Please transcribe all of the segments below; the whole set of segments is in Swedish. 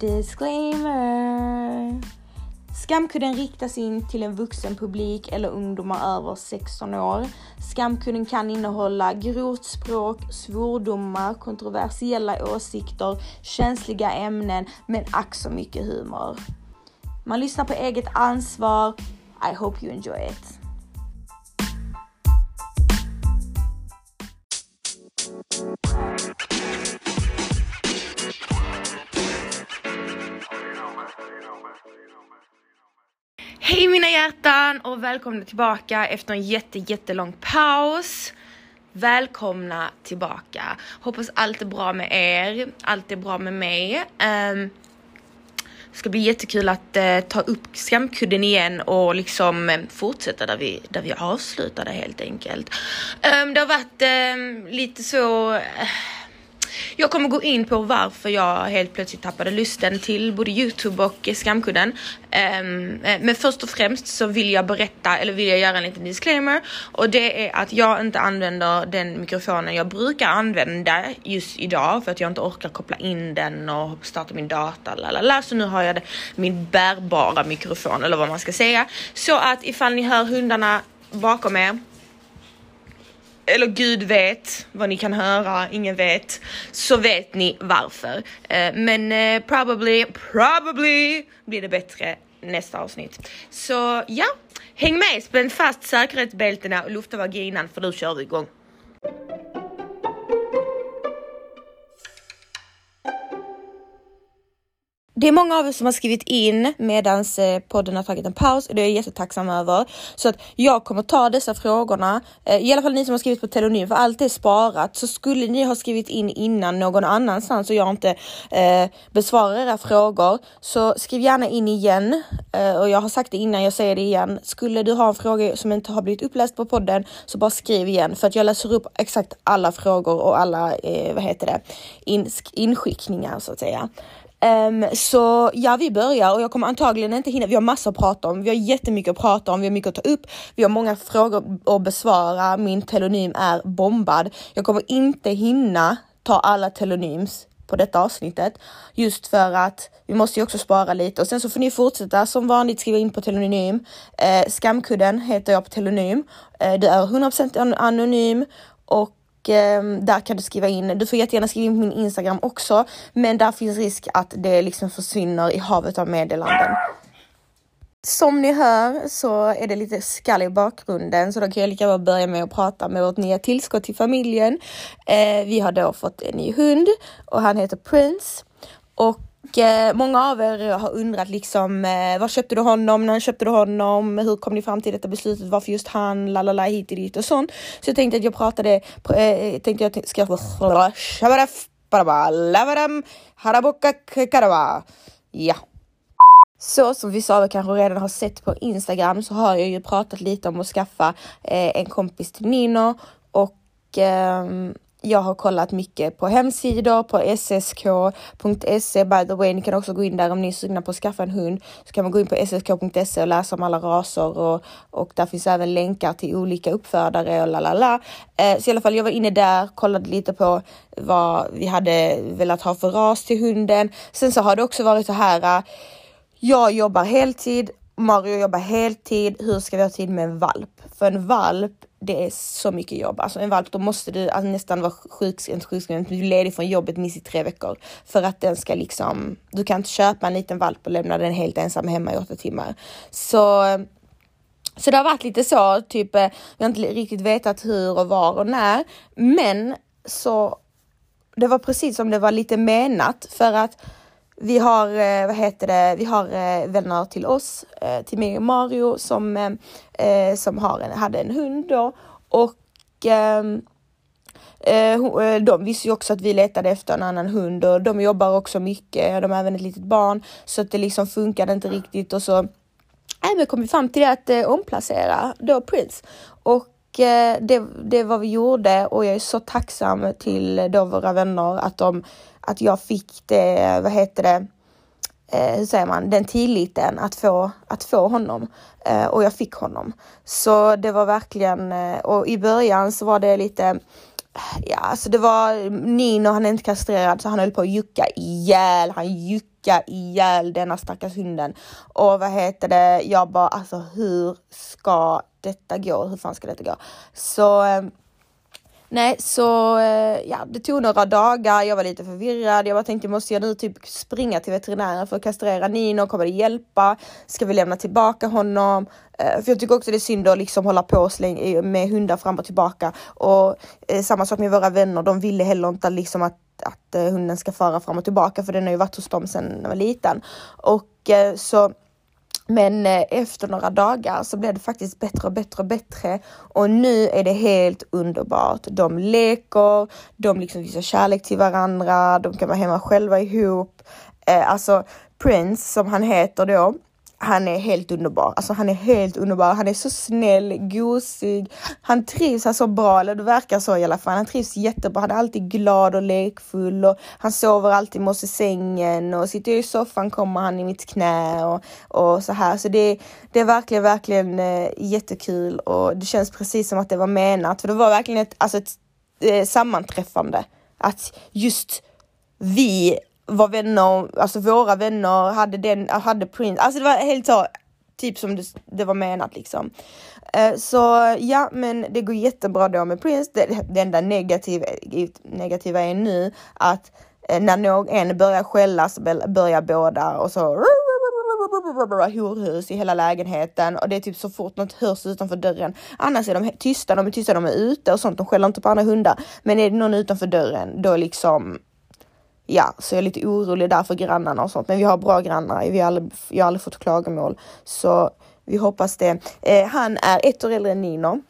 Disclaimer! Skamkudden riktas in till en vuxen publik eller ungdomar över 16 år. Skamkudden kan innehålla grovt språk, svordomar, kontroversiella åsikter, känsliga ämnen, men ack så mycket humor. Man lyssnar på eget ansvar. I hope you enjoy it. Och välkomna tillbaka efter en jätte jättelång paus. Välkomna tillbaka. Hoppas allt är bra med er, allt är bra med mig. Um, ska bli jättekul att uh, ta upp skamkudden igen och liksom um, fortsätta där vi, där vi avslutade helt enkelt. Um, det har varit ehm, lite så uh, jag kommer gå in på varför jag helt plötsligt tappade lusten till både Youtube och Skamkudden. Um, men först och främst så vill jag berätta, eller vill jag göra en liten disclaimer och det är att jag inte använder den mikrofonen jag brukar använda just idag för att jag inte orkar koppla in den och starta min data. Lalala. Så nu har jag det, min bärbara mikrofon eller vad man ska säga. Så att ifall ni hör hundarna bakom er eller gud vet vad ni kan höra, ingen vet, så vet ni varför. Eh, men eh, probably, probably blir det bättre nästa avsnitt. Så ja, häng med, spänn fast säkerhetsbältena och lufta vaginan för nu kör vi igång. Det är många av er som har skrivit in medans eh, podden har tagit en paus och det är jag jättetacksam över. Så att jag kommer ta dessa frågorna, eh, i alla fall ni som har skrivit på telonym, för allt är sparat. Så skulle ni ha skrivit in innan någon annanstans och jag inte eh, besvarar era frågor, så skriv gärna in igen. Eh, och jag har sagt det innan, jag säger det igen. Skulle du ha en fråga som inte har blivit uppläst på podden, så bara skriv igen för att jag läser upp exakt alla frågor och alla, eh, vad heter det, in, inskickningar så att säga. Um, så ja, vi börjar och jag kommer antagligen inte hinna. Vi har massor att prata om. Vi har jättemycket att prata om. Vi har mycket att ta upp. Vi har många frågor att besvara. Min telonym är bombad. Jag kommer inte hinna ta alla telonyms på detta avsnittet just för att vi måste ju också spara lite och sen så får ni fortsätta som vanligt skriva in på telonym. Eh, skamkudden heter jag på telonym. Eh, du är 100% anonym och eh, där kan du skriva in. Du får jättegärna skriva in på min Instagram också, men där finns risk att det liksom försvinner i havet av meddelanden. Som ni hör så är det lite skall i bakgrunden så då kan jag lika bra börja med att prata med vårt nya tillskott till familjen. Eh, vi har då fått en ny hund och han heter Prince och Eh, många av er har undrat liksom, eh, var köpte du honom? När köpte du honom? Hur kom ni fram till detta beslutet? Varför just han? Lalala hit och dit och sånt. Så jag tänkte att jag pratade, eh, eh, tänkte jag ska Ja. Så som vissa av er kanske redan har sett på Instagram så har jag ju pratat lite om att skaffa eh, en kompis till Nino och eh, jag har kollat mycket på hemsidor, på ssk.se by the way. Ni kan också gå in där om ni är sugna på att skaffa en hund. Så kan man gå in på ssk.se och läsa om alla raser och, och där finns även länkar till olika uppfödare och la la la. Eh, så i alla fall, jag var inne där, kollade lite på vad vi hade velat ha för ras till hunden. Sen så har det också varit så här. Eh, jag jobbar heltid, Mario jobbar heltid. Hur ska vi ha tid med en valp? För en valp det är så mycket jobb. Alltså en valp, då måste du alltså, nästan vara sjukskriven, sjukskriven, du är ledig från jobbet minst i tre veckor. För att den ska liksom, du kan inte köpa en liten valp och lämna den helt ensam hemma i åtta timmar. Så så det har varit lite så, typ, eh, jag har inte riktigt vetat hur och var och när. Men så det var precis som det var lite menat för att vi har, eh, vad heter det, vi har eh, vänner till oss, eh, till mig och Mario som, som har en, hade en hund då och ehm, de visste ju också att vi letade efter en annan hund och de jobbar också mycket. De har även ett litet barn så att det liksom funkade inte riktigt och så även kom vi fram till det att omplacera då Prince och Eh, det, det var vi gjorde och jag är så tacksam till eh, då våra vänner att de att jag fick det, eh, vad heter det, eh, hur säger man, den tilliten att få, att få honom. Eh, och jag fick honom. Så det var verkligen, eh, och i början så var det lite ja, alltså det var Nino, han är inte kastrerad så han höll på att jucka ihjäl. Han jucka ihjäl denna stackars hunden. Och vad heter det? Jag bara alltså hur ska detta gå? Hur fan ska detta gå? Så ehm, Nej, så eh, ja, det tog några dagar. Jag var lite förvirrad. Jag bara tänkte, måste jag nu typ springa till veterinären för att kastrera Nino? Kommer det hjälpa? Ska vi lämna tillbaka honom? Eh, för jag tycker också det är synd att liksom hålla på med hundar fram och tillbaka. Och eh, samma sak med våra vänner. De ville heller inte liksom att att eh, hunden ska fara fram och tillbaka för den har ju varit hos dem sedan den var liten. Och så men eh, efter några dagar så blev det faktiskt bättre och bättre och bättre och nu är det helt underbart. De leker, de liksom visar kärlek till varandra, de kan vara hemma själva ihop. Eh, alltså Prince som han heter då, han är helt underbar. Alltså han är helt underbar. Han är så snäll, gosig. Han trivs så bra, eller det verkar så i alla fall. Han trivs jättebra. Han är alltid glad och lekfull och han sover alltid med oss i sängen och sitter i soffan kommer han i mitt knä och, och så här. Så det, det är verkligen, verkligen eh, jättekul och det känns precis som att det var menat. För det var verkligen ett, alltså ett eh, sammanträffande. Att just vi var vänner, alltså våra vänner hade den, hade Prince, alltså det var helt så, typ som det, det var menat liksom. Uh, så ja, men det går jättebra då med Prince. Det, det enda negativa, negativa är nu att eh, när någon börjar skälla så börjar båda och så horhus i hela lägenheten och det är typ så fort något hörs utanför dörren. Annars är de tysta, de är tysta, de är ute och sånt. De skäller inte på andra hundar. Men är det någon utanför dörren, då liksom ja, så jag är lite orolig där för grannarna och sånt. Men vi har bra grannar. Vi har aldrig, jag har aldrig fått klagomål, så vi hoppas det. Eh, han är ett år äldre än Nino.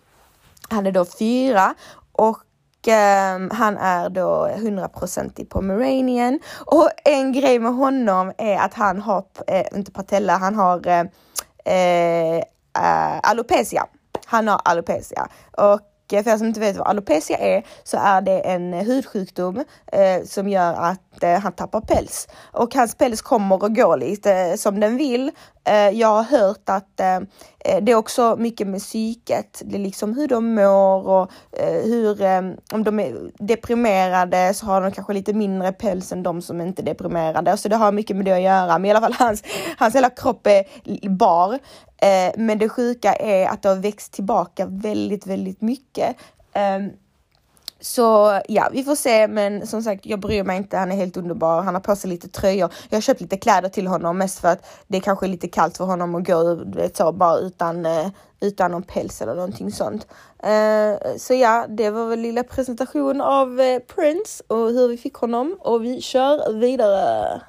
Han är då fyra och ehm, han är då 100% i pomeranian. Och en grej med honom är att han har, eh, inte patella, han har eh, eh, alopecia. Han har alopecia och för er som inte vet vad alopecia är så är det en eh, hudsjukdom eh, som gör att eh, han tappar päls och hans päls kommer och går lite eh, som den vill. Eh, jag har hört att eh, eh, det är också mycket med psyket. Det är liksom hur de mår och hur om de är deprimerade så har de kanske lite mindre päls än de som inte är deprimerade. Så det har mycket med det att göra. Men i alla fall hans, hans hela kropp är bar men det sjuka är att det har växt tillbaka väldigt, väldigt mycket. Ehm, så ja, vi får se, men som sagt, jag bryr mig inte. Han är helt underbar. Han har på sig lite tröjor. Jag har köpt lite kläder till honom mest för att det kanske är lite kallt för honom att gå vet, så, bara utan, eh, utan någon päls eller någonting sånt. Eh, så ja, det var väl lilla presentation av eh, Prince och hur vi fick honom och vi kör vidare.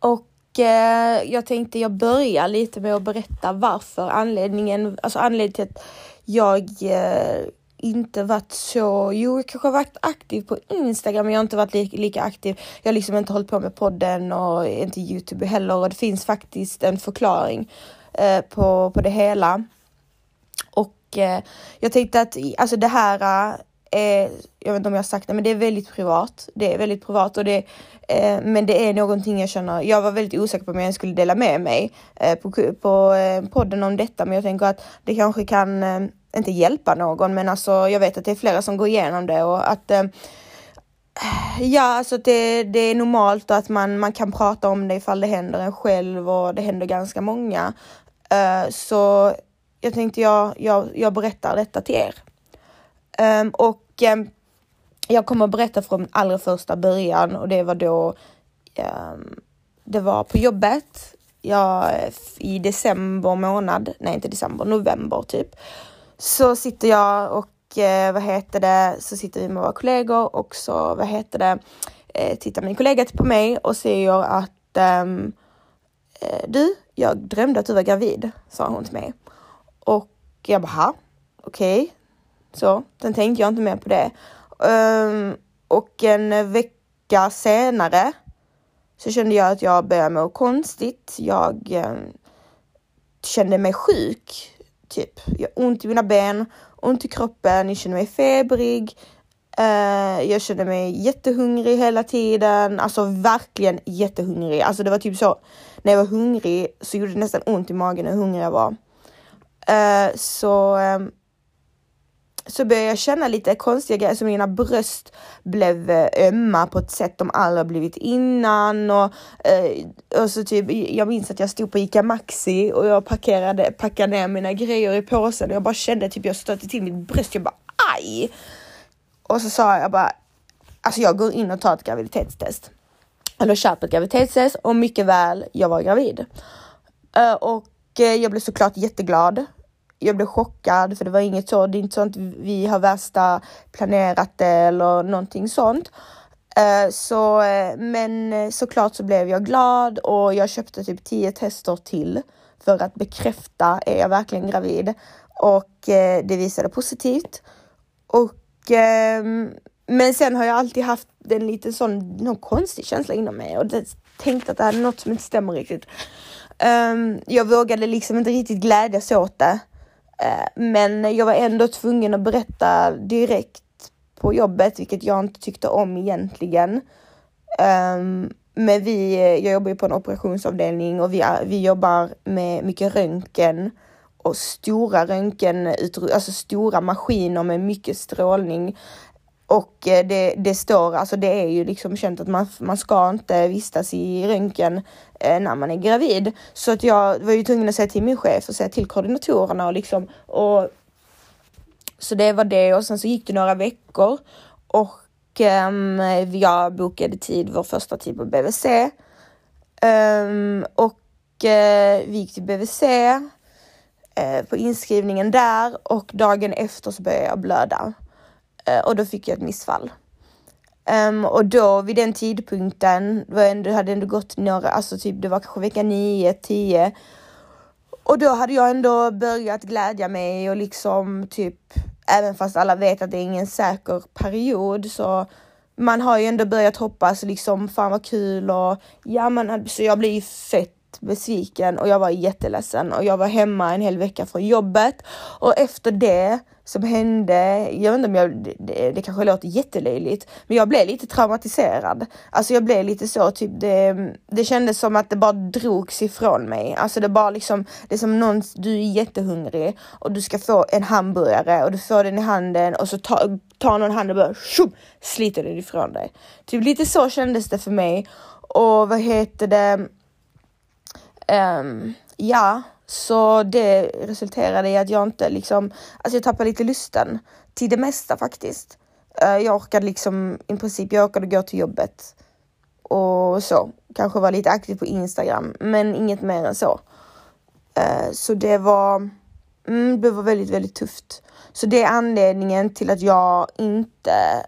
Och Eh, jag tänkte jag börjar lite med att berätta varför anledningen, alltså anledningen till att jag eh, inte varit så, jo jag kanske har varit aktiv på Instagram men jag har inte varit lika, lika aktiv. Jag har liksom inte hållit på med podden och inte Youtube heller och det finns faktiskt en förklaring eh, på, på det hela. Och eh, jag tänkte att alltså det här är, jag vet inte om jag har sagt det, men det är väldigt privat. Det är väldigt privat och det Eh, men det är någonting jag känner, jag var väldigt osäker på om jag skulle dela med mig eh, på, på eh, podden om detta, men jag tänker att det kanske kan, eh, inte hjälpa någon, men alltså jag vet att det är flera som går igenom det och att eh, Ja, alltså det, det är normalt att man, man kan prata om det ifall det händer en själv och det händer ganska många. Så jag tänkte jag, jag, jag berättar detta till er. Um, och Eh, jag kommer att berätta från allra första början och det var då eh, det var på jobbet. Jag, eh, I december månad, nej inte december, november typ. Så sitter jag och eh, vad heter det, så sitter vi med våra kollegor och så vad heter det, eh, tittar min kollega på mig och säger att um, du, jag drömde att du var gravid, sa hon till mig. Och jag bara, okej. Okay. Så, sen tänkte jag inte mer på det. Um, och en vecka senare så kände jag att jag började må konstigt. Jag um, kände mig sjuk, typ. Jag har ont i mina ben, ont i kroppen, jag kände mig febrig. Uh, jag kände mig jättehungrig hela tiden, alltså verkligen jättehungrig. Alltså det var typ så, när jag var hungrig så gjorde det nästan ont i magen hur hungrig jag var. Uh, så um, så började jag känna lite konstiga grejer, så mina bröst blev eh, ömma på ett sätt de aldrig blivit innan och, eh, och så typ, jag minns att jag stod på ICA Maxi och jag parkerade, packade ner mina grejer i påsen och jag bara kände typ jag stötte till mitt bröst, jag bara aj! Och så sa jag bara, alltså jag går in och tar ett graviditetstest. Eller köper ett graviditetstest och mycket väl, jag var gravid. Eh, och jag blev såklart jätteglad jag blev chockad för det var inget så, det är inte så att vi har värsta planerat det eller någonting sånt. Eh, så, eh, men eh, såklart så blev jag glad och jag köpte typ 10 tester till för att bekräfta, är jag verkligen gravid? Och det visade positivt. Och, ehm, men sen har jag alltid haft en liten sån, någon konstig känsla inom mig och tänkt att det här är något som inte stämmer riktigt. Ehm, jag vågade liksom inte riktigt glädjas åt det. Eh, men jag var ändå tvungen att berätta direkt på jobbet, vilket jag inte tyckte om egentligen. Ehm, men vi, eh, jag jobbar ju på en operationsavdelning och vi, vi jobbar med mycket röntgen och stora röntgen, alltså stora maskiner med mycket strålning. Och eh, det, det står, alltså det är ju liksom känt att man, man ska inte vistas i röntgen eh, när man är gravid. Så att jag var ju tvungen att säga till min chef och säga till koordinatorerna och liksom och så det var det och sen så gick det några veckor och um, jag bokade tid, vår första tid på BVC. Um, ehm, och uh, vi gick till BVC uh, på inskrivningen där och dagen efter så började jag blöda. Eh, och då fick jag ett missfall. Um, och då vid den tidpunkten var ändå, hade ändå gått några, alltså typ det var kanske vecka 9, 10. Och då hade jag ändå börjat glädja mig och liksom typ, även fast alla vet att det är ingen säker period så man har ju ändå börjat hoppas liksom, fan vad kul och ja men så jag blir fett besviken och jag var jätteledsen och jag var hemma en hel vecka från jobbet och efter det som hände, jag vet inte om jag, det, det kanske låter jättelöjligt, men jag blev lite traumatiserad. Alltså jag blev lite så, typ det, det kändes som att det bara drogs ifrån mig. Alltså det bara liksom, det är som någon, du är jättehungrig och du ska få en hamburgare och du får den i handen och så tar ta någon hand och bara tjup, sliter den ifrån dig. Typ lite så kändes det för mig. Och vad heter det? Um, ja, så det resulterade i att jag inte liksom, alltså jag tappade lite lusten till det mesta faktiskt. Uh, jag orkade liksom i princip, jag orkade gå till jobbet och så. Kanske vara lite aktiv på Instagram, men inget mer än så. Uh, så det var, mm, det var väldigt, väldigt tufft. Så det är anledningen till att jag inte,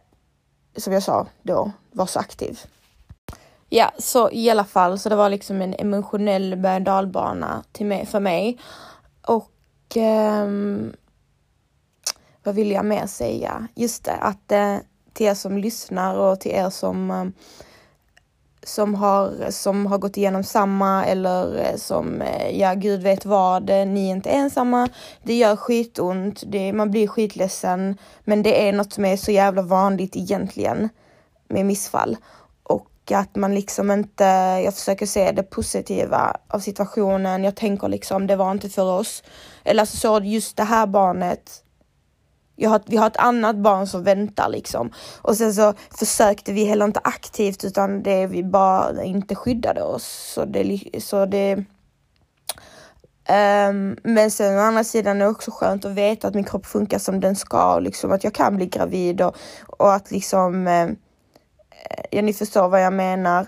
som jag sa då, var så aktiv. Ja, så i alla fall, så det var liksom en emotionell berg dalbana till mig, för mig. Och um, vad vill jag mer säga? Just det, att uh, till er som lyssnar och till er som um, som har, som har gått igenom samma eller eh, som, eh, ja gud vet vad, ni är inte ensamma. Det gör skitont, det, man blir skitledsen, men det är något som är så jävla vanligt egentligen med missfall att man liksom inte, jag försöker se det positiva av situationen. Jag tänker liksom, det var inte för oss. Eller alltså så just det här barnet. Har, vi har ett annat barn som väntar liksom. Och sen så försökte vi heller inte aktivt utan det vi bara inte skyddade oss. Så det, så det um, men sen å andra sidan är det också skönt att veta att min kropp funkar som den ska och liksom att jag kan bli gravid och, och att liksom um, Eh, ja, ni förstår vad jag menar.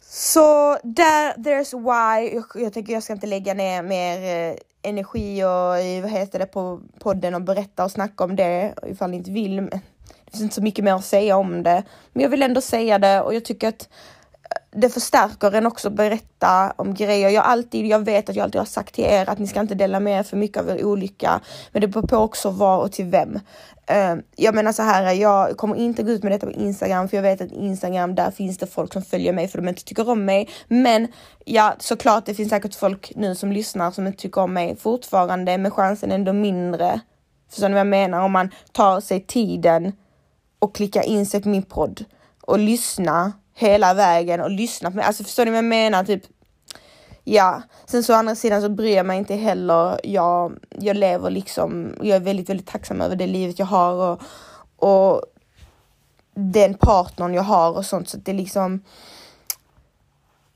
Så där, there's why. Jag, jag tänker jag ska inte lägga ner mer eh, energi och vad heter det på podden och berätta och snacka om det ifall ni inte vill. Det finns inte så mycket mer att säga om det, men jag vill ändå säga det och jag tycker att det förstärker en också berätta om grejer. Jag alltid, jag vet att jag alltid har sagt till er att ni ska inte dela med er för mycket av er olycka, men det beror på också var och till vem. Eh, jag menar så här, jag kommer inte gå ut med detta på Instagram för jag vet att Instagram, där finns det folk som följer mig för de inte tycker om mig. Men ja, såklart, det finns säkert folk nu som lyssnar som inte tycker om mig fortfarande, men chansen är ändå mindre. Förstår ni vad jag menar? Om man tar sig tiden och klickar in sig på min podd och lyssnar hela vägen och lyssnat på mig. Alltså förstår ni vad jag menar? Typ ja, sen så å andra sidan så bryr jag mig inte heller. Jag, jag lever liksom, jag är väldigt, väldigt tacksam över det livet jag har och, och den partnern jag har och sånt. Så det är liksom,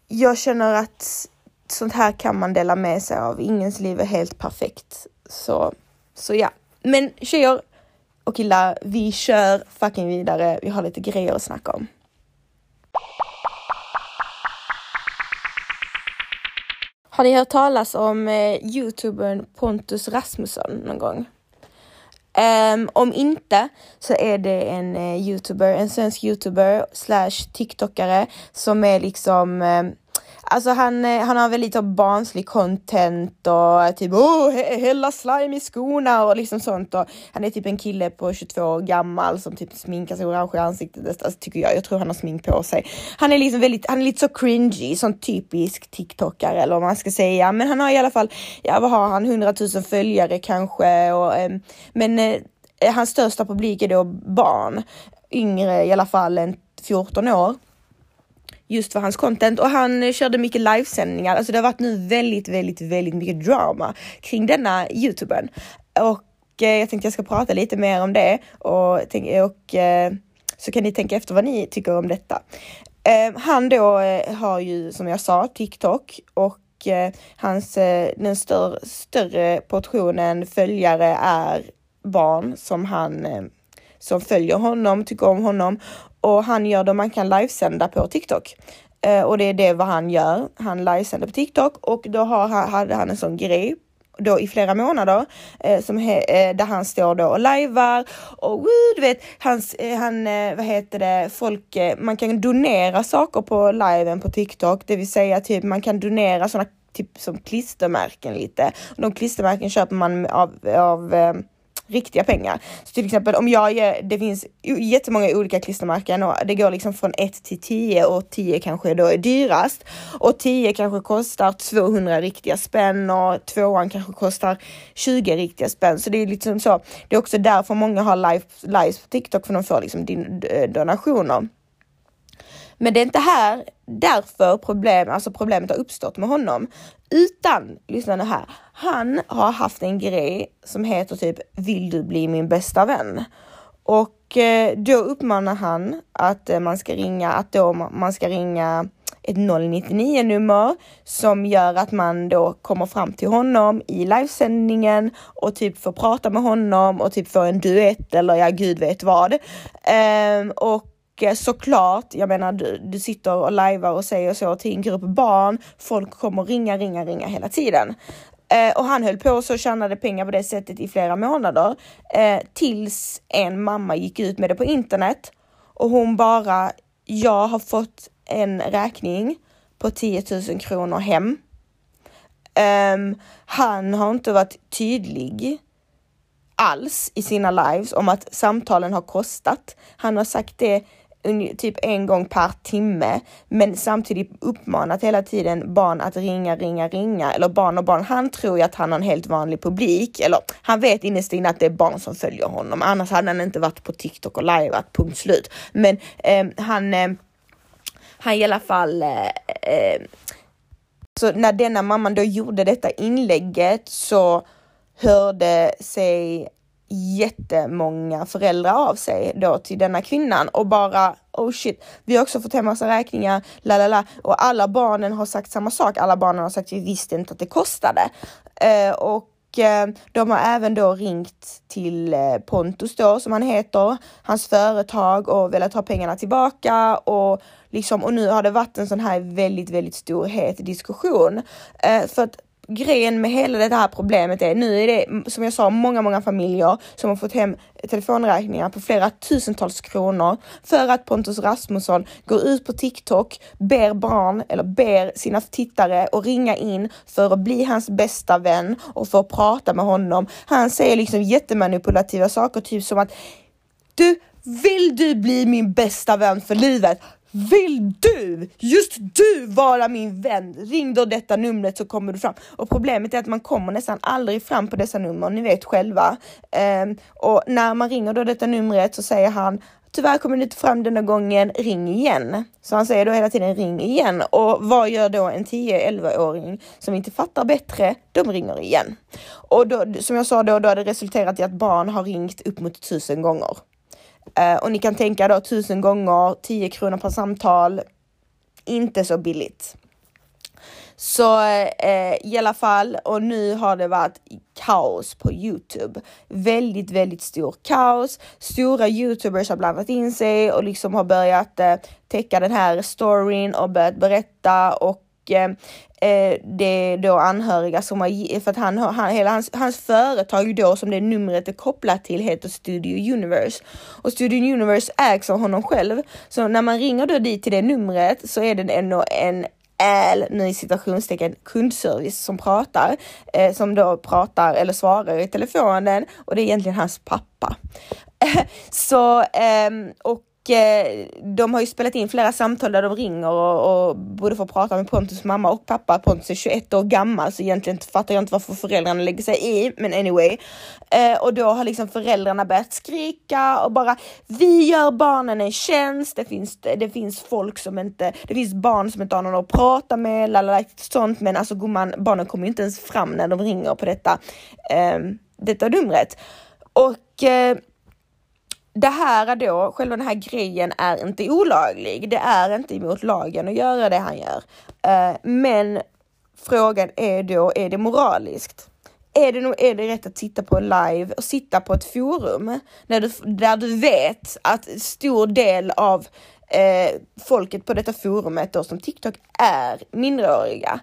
jag känner att sånt här kan man dela med sig av. Ingens liv är helt perfekt. Så, så ja. Men tjejer och killar, vi kör fucking vidare. Vi har lite grejer att snacka om. Har ni hört talas om eh, youtubern Pontus Rasmusson någon gång? Um, om inte så är det en eh, youtuber, en svensk youtuber slash tiktokare som är liksom um, Alltså han, eh, han har väldigt barnslig content och typ åh, hälla slime i skorna och liksom sånt. Och han är typ en kille på 22 år gammal som typ sminkar sig orange i ansiktet. Alltså, alltså, tycker jag. Jag tror han har smink på sig. Han är liksom väldigt, han är lite så cringy, sån typisk TikTokare eller vad man ska säga. Men han har i alla fall, ja vad har han, 100 000 följare kanske. Och, eh, men eh, hans största publik är då barn, yngre i alla fall än 14 år just för hans content. Och han eh, körde mycket livesändningar. Alltså det har varit nu väldigt, väldigt, väldigt mycket drama kring denna youtubern. Och eh, jag tänkte jag ska prata lite mer om det. Och, och eh, så kan ni tänka efter vad ni tycker om detta. Eh, han då eh, har ju som jag sa TikTok. Och eh, hans, eh, den stör, större portionen följare är barn som han som följer honom, tycker om honom och han gör då man kan livesända på TikTok. Eh, och det är det vad han gör. Han livesänder på TikTok och då har, hade han en sån grej då i flera månader eh, som he, eh, där han står då och lajvar och woo, du vet hans, eh, han, eh, vad heter det, folk, eh, man kan donera saker på liven på TikTok, det vill säga typ man kan donera sådana typ som klistermärken lite. De klistermärken köper man av, av eh, riktiga pengar. Så till exempel om jag ger, det finns jättemånga olika klistermärken och det går liksom från 1 till 10 och 10 kanske då är dyrast och 10 kanske kostar 200 riktiga spänn och tvåan kanske kostar 20 riktiga spänn. Så det är liksom så. Det är också därför många har live, lives på TikTok för de får liksom din eh, donationer. Men det är inte här därför problem, alltså problemet har uppstått med honom. Utan, lyssna nu här, han har haft en grej som heter typ Vill du bli min bästa vän? Och eh, då uppmanar han att eh, man ska ringa, att då man ska ringa ett 099 nummer som gör att man då kommer fram till honom i livesändningen och typ får prata med honom och typ få en duett eller ja, gud vet vad. Um, och Eh, såklart, jag menar du, du sitter och lajvar och säger så till en grupp barn. Folk kommer ringa, ringa, ringa hela tiden. Eh, och han höll på så tjänade pengar på det sättet i flera månader eh, tills en mamma gick ut med det på internet och hon bara, jag har fått en räkning på 10 000 kronor hem. Um, han har inte varit tydlig alls i sina lives om att samtalen har kostat. Han har sagt det typ en gång per timme, men samtidigt uppmanat hela tiden barn att ringa, ringa, ringa eller barn och barn. Han tror ju att han har en helt vanlig publik eller han vet innerst inne att det är barn som följer honom. Annars hade han inte varit på TikTok och liveat, punkt slut. Men eh, han, eh, han i alla fall eh, eh, så när denna mamman då gjorde detta inlägget så hörde sig jättemånga föräldrar av sig då till denna kvinnan och bara oh shit, vi har också fått hem massa räkningar, la la la. Och alla barnen har sagt samma sak. Alla barnen har sagt vi visste inte att det kostade. Eh, och eh, de har även då ringt till eh, Pontus då som han heter, hans företag och velat ha pengarna tillbaka. Och liksom och nu har det varit en sån här väldigt, väldigt stor het diskussion. Eh, för att grejen med hela det här problemet är, nu är det som jag sa många, många familjer som har fått hem telefonräkningar på flera tusentals kronor för att Pontus Rasmusson går ut på TikTok, ber barn eller ber sina tittare att ringa in för att bli hans bästa vän och för att prata med honom. Han säger liksom jättemanipulativa saker, typ som att du, vill du bli min bästa vän för livet? Vill du, just du vara min vän? Ring då detta numret så kommer du fram. Och problemet är att man kommer nästan aldrig fram på dessa nummer, ni vet själva. Um, och när man ringer då detta numret så säger han tyvärr kommer du inte fram denna gången, ring igen. Så han säger då hela tiden ring igen. Och vad gör då en 10-11-åring som inte fattar bättre? De ringer igen. Och då, som jag sa då, då har det resulterat i att barn har ringt upp mot tusen gånger. Uh, och ni kan tänka då tusen gånger, 10 kronor per samtal, inte så billigt. Så eh, i alla fall, och nu har det varit kaos på Youtube. Väldigt, väldigt stor kaos. Stora Youtubers har blandat in sig och liksom har börjat eh, täcka den här storyn och börjat berätta och eh, eh det är då anhöriga som har, för att han, han, hela hans, hans företag då som det numret är kopplat till heter Studio Universe. Och Studio Universe ägs av honom själv. Så när man ringer då dit till det numret så är det ändå en äl, nu i citationstecken, kundservice som pratar, eh, som då pratar eller svarar i telefonen och det är egentligen hans pappa. så, eh, och Eh, de har ju spelat in flera samtal där de ringer och, och borde få prata med Pontus mamma och pappa. Pontus är 21 år gammal så egentligen fattar jag inte varför föräldrarna lägger sig i, men anyway. Eh, och då har liksom föräldrarna börjat skrika och bara vi gör barnen en tjänst. Det finns, det finns folk som inte, det finns barn som inte har någon att prata med, lalala, sånt. Men alltså gumman, barnen kommer ju inte ens fram när de ringer på detta, eh, detta numret. Och eh, det här då, själva den här grejen är inte olaglig. Det är inte emot lagen att göra det han gör. Eh, men frågan är då, är det moraliskt? Är det, nog, är det rätt att sitta på live och sitta på ett forum när du, där du vet att stor del av eh, folket på detta forumet då som TikTok är minderåriga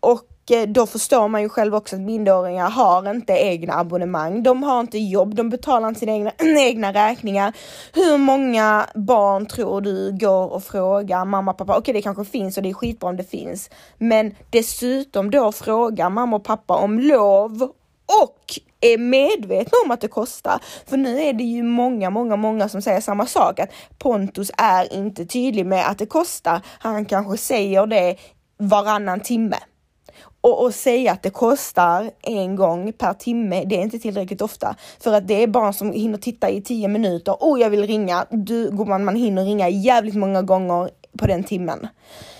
och Eh, då förstår man ju själv också att minderåringar har inte egna abonnemang. De har inte jobb, de betalar inte sina egna, egna räkningar. Hur många barn tror du går och frågar mamma och pappa? Okej, okay, det kanske finns och det är skitbra om det finns, men dessutom då frågar mamma och pappa om lov och är medvetna om att det kostar. För nu är det ju många, många, många som säger samma sak, att Pontus är inte tydlig med att det kostar. Han kanske säger det varannan timme och, och säga att det kostar en gång per timme, det är inte tillräckligt ofta. För att det är barn som hinner titta i tio minuter. Oh, jag vill ringa. Du, gumman, man hinner ringa jävligt många gånger på den timmen.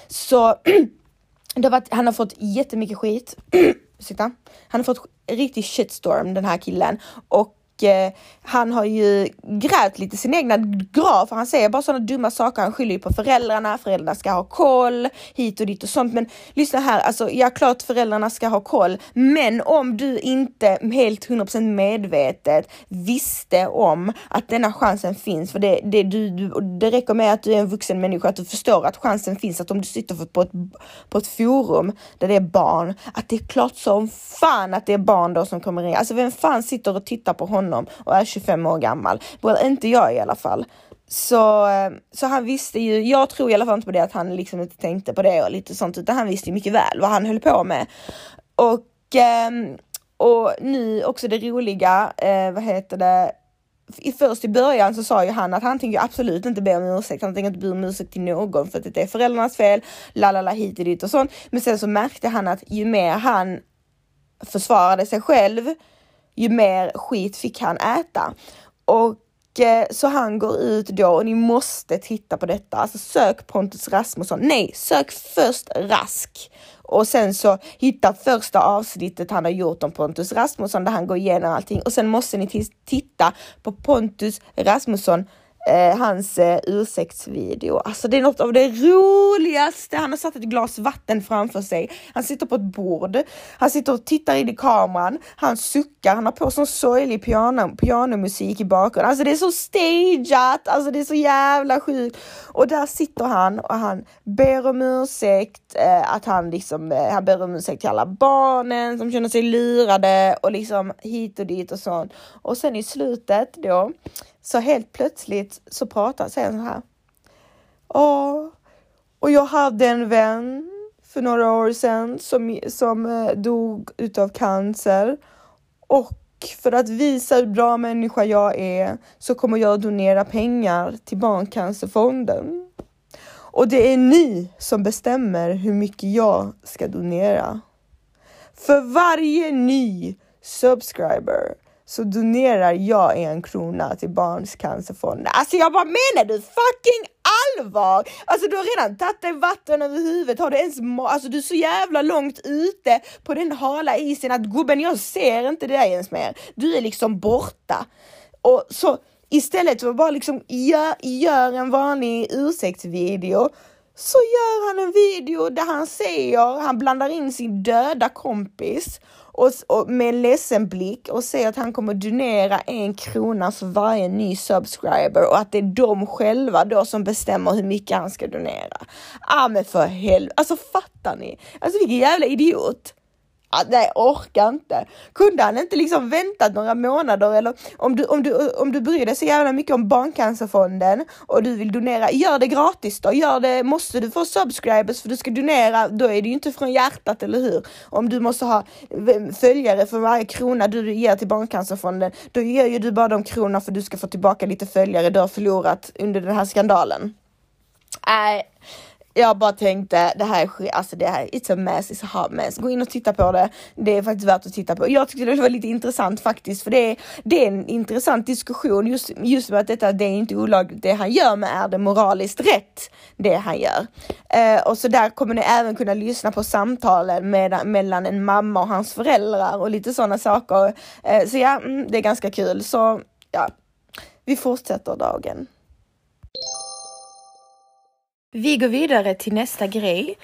Så det har varit, han har fått jättemycket skit. Han har fått riktig shitstorm den här killen och eh, han har ju grävt lite sin egna grav, för han säger bara sådana dumma saker. Han skyller ju på föräldrarna, föräldrarna ska ha koll hit och dit och sånt. Men lyssna här, alltså ja, klart föräldrarna ska ha koll, men om du inte helt 100% medvetet visste om att denna chansen finns, för det, det, du, du, det räcker med att du är en vuxen människa, att du förstår att chansen finns, att om du sitter på ett, på ett forum där det är barn, att det är klart som fan att det är barn då som kommer in. Alltså vem fan sitter och tittar på honom honom och är 25 år gammal. Well, inte jag i alla fall. Så, eh, så han visste ju, jag tror i alla fall inte på det att han liksom inte tänkte på det och lite sånt, utan han visste ju mycket väl vad han höll på med. Och, ehm, och nu också det roliga, eh, vad heter det, i först i början så sa ju han att han tänker absolut inte be om ursäkt. Han tänker inte be om ursäkt till någon för att det är föräldrarnas fel, lalala hit och dit och sånt. Men sen så märkte han att ju mer han försvarade sig själv, ju mer skit fick han äta. Och eh, så han går ut då och ni måste titta på detta. Alltså sök Pontus Rasmusson. Nej, sök först Rask och sen så hitta första avsnittet han har gjort om Pontus Rasmusson där han går igenom allting och sen måste ni titta på Pontus Rasmusson eh, hans eh, ursäktsvideo. Alltså det är något av det roligaste. Han har satt ett glas vatten framför sig. Han sitter på ett bord. Han sitter och tittar in i kameran. Han suckar. Han har på sån sorglig piano, pianomusik i bakgrunden. Alltså det är så stageat. Alltså det är så jävla sjukt. Och där sitter han och han ber om ursäkt. Eh, att han liksom, eh, han ber om ursäkt till alla barnen som känner sig lurade och liksom hit och dit och sånt. Och sen i slutet då så helt plötsligt så pratade säger han så här. Ja, och jag hade en vän för några år sedan som, som eh, dog utav cancer och för att visa hur bra människa jag är så kommer jag donera pengar till Barncancerfonden. Och det är ni som bestämmer hur mycket jag ska donera. För varje ny subscriber så donerar jag en krona till Barncancerfonden. Alltså jag bara menar du fucking allvar? Alltså du har redan tagit dig vatten över huvudet. Har du ens alltså du är så jävla långt ute på den hala isen att gubben jag ser inte dig ens mer. Du är liksom borta. Och så istället för att bara liksom gör, gör en vanlig ursäktsvideo så gör han en video där han säger, han blandar in sin döda kompis och, och med en ledsen blick och säger att han kommer donera en krona för varje ny subscriber och att det är de själva då som bestämmer hur mycket han ska donera. Ja ah, men för helvete, alltså fattar ni? Alltså vilken jävla idiot! Ah, nej, orkar inte. Kunde han inte liksom väntat några månader eller om du, om du, om du bryr dig så jävla mycket om Barncancerfonden och du vill donera, gör det gratis då. Gör det, måste du få subscribers för du ska donera, då är det ju inte från hjärtat, eller hur? Om du måste ha följare för varje krona du ger till Barncancerfonden, då ger ju du bara de kronorna för att du ska få tillbaka lite följare du har förlorat under den här skandalen. Nej, jag bara tänkte det här är alltså det här it's a mess, it's a hot mess. Gå in och titta på det. Det är faktiskt värt att titta på. Jag tyckte det var lite intressant faktiskt, för det är, det är en intressant diskussion just, just med att detta, det är inte olagligt det han gör, men är det moraliskt rätt det han gör? Eh, och så där kommer ni även kunna lyssna på samtalen med, mellan en mamma och hans föräldrar och lite sådana saker. Eh, så ja, mm, det är ganska kul. Så ja, vi fortsätter dagen. Vi går vidare till nästa grej.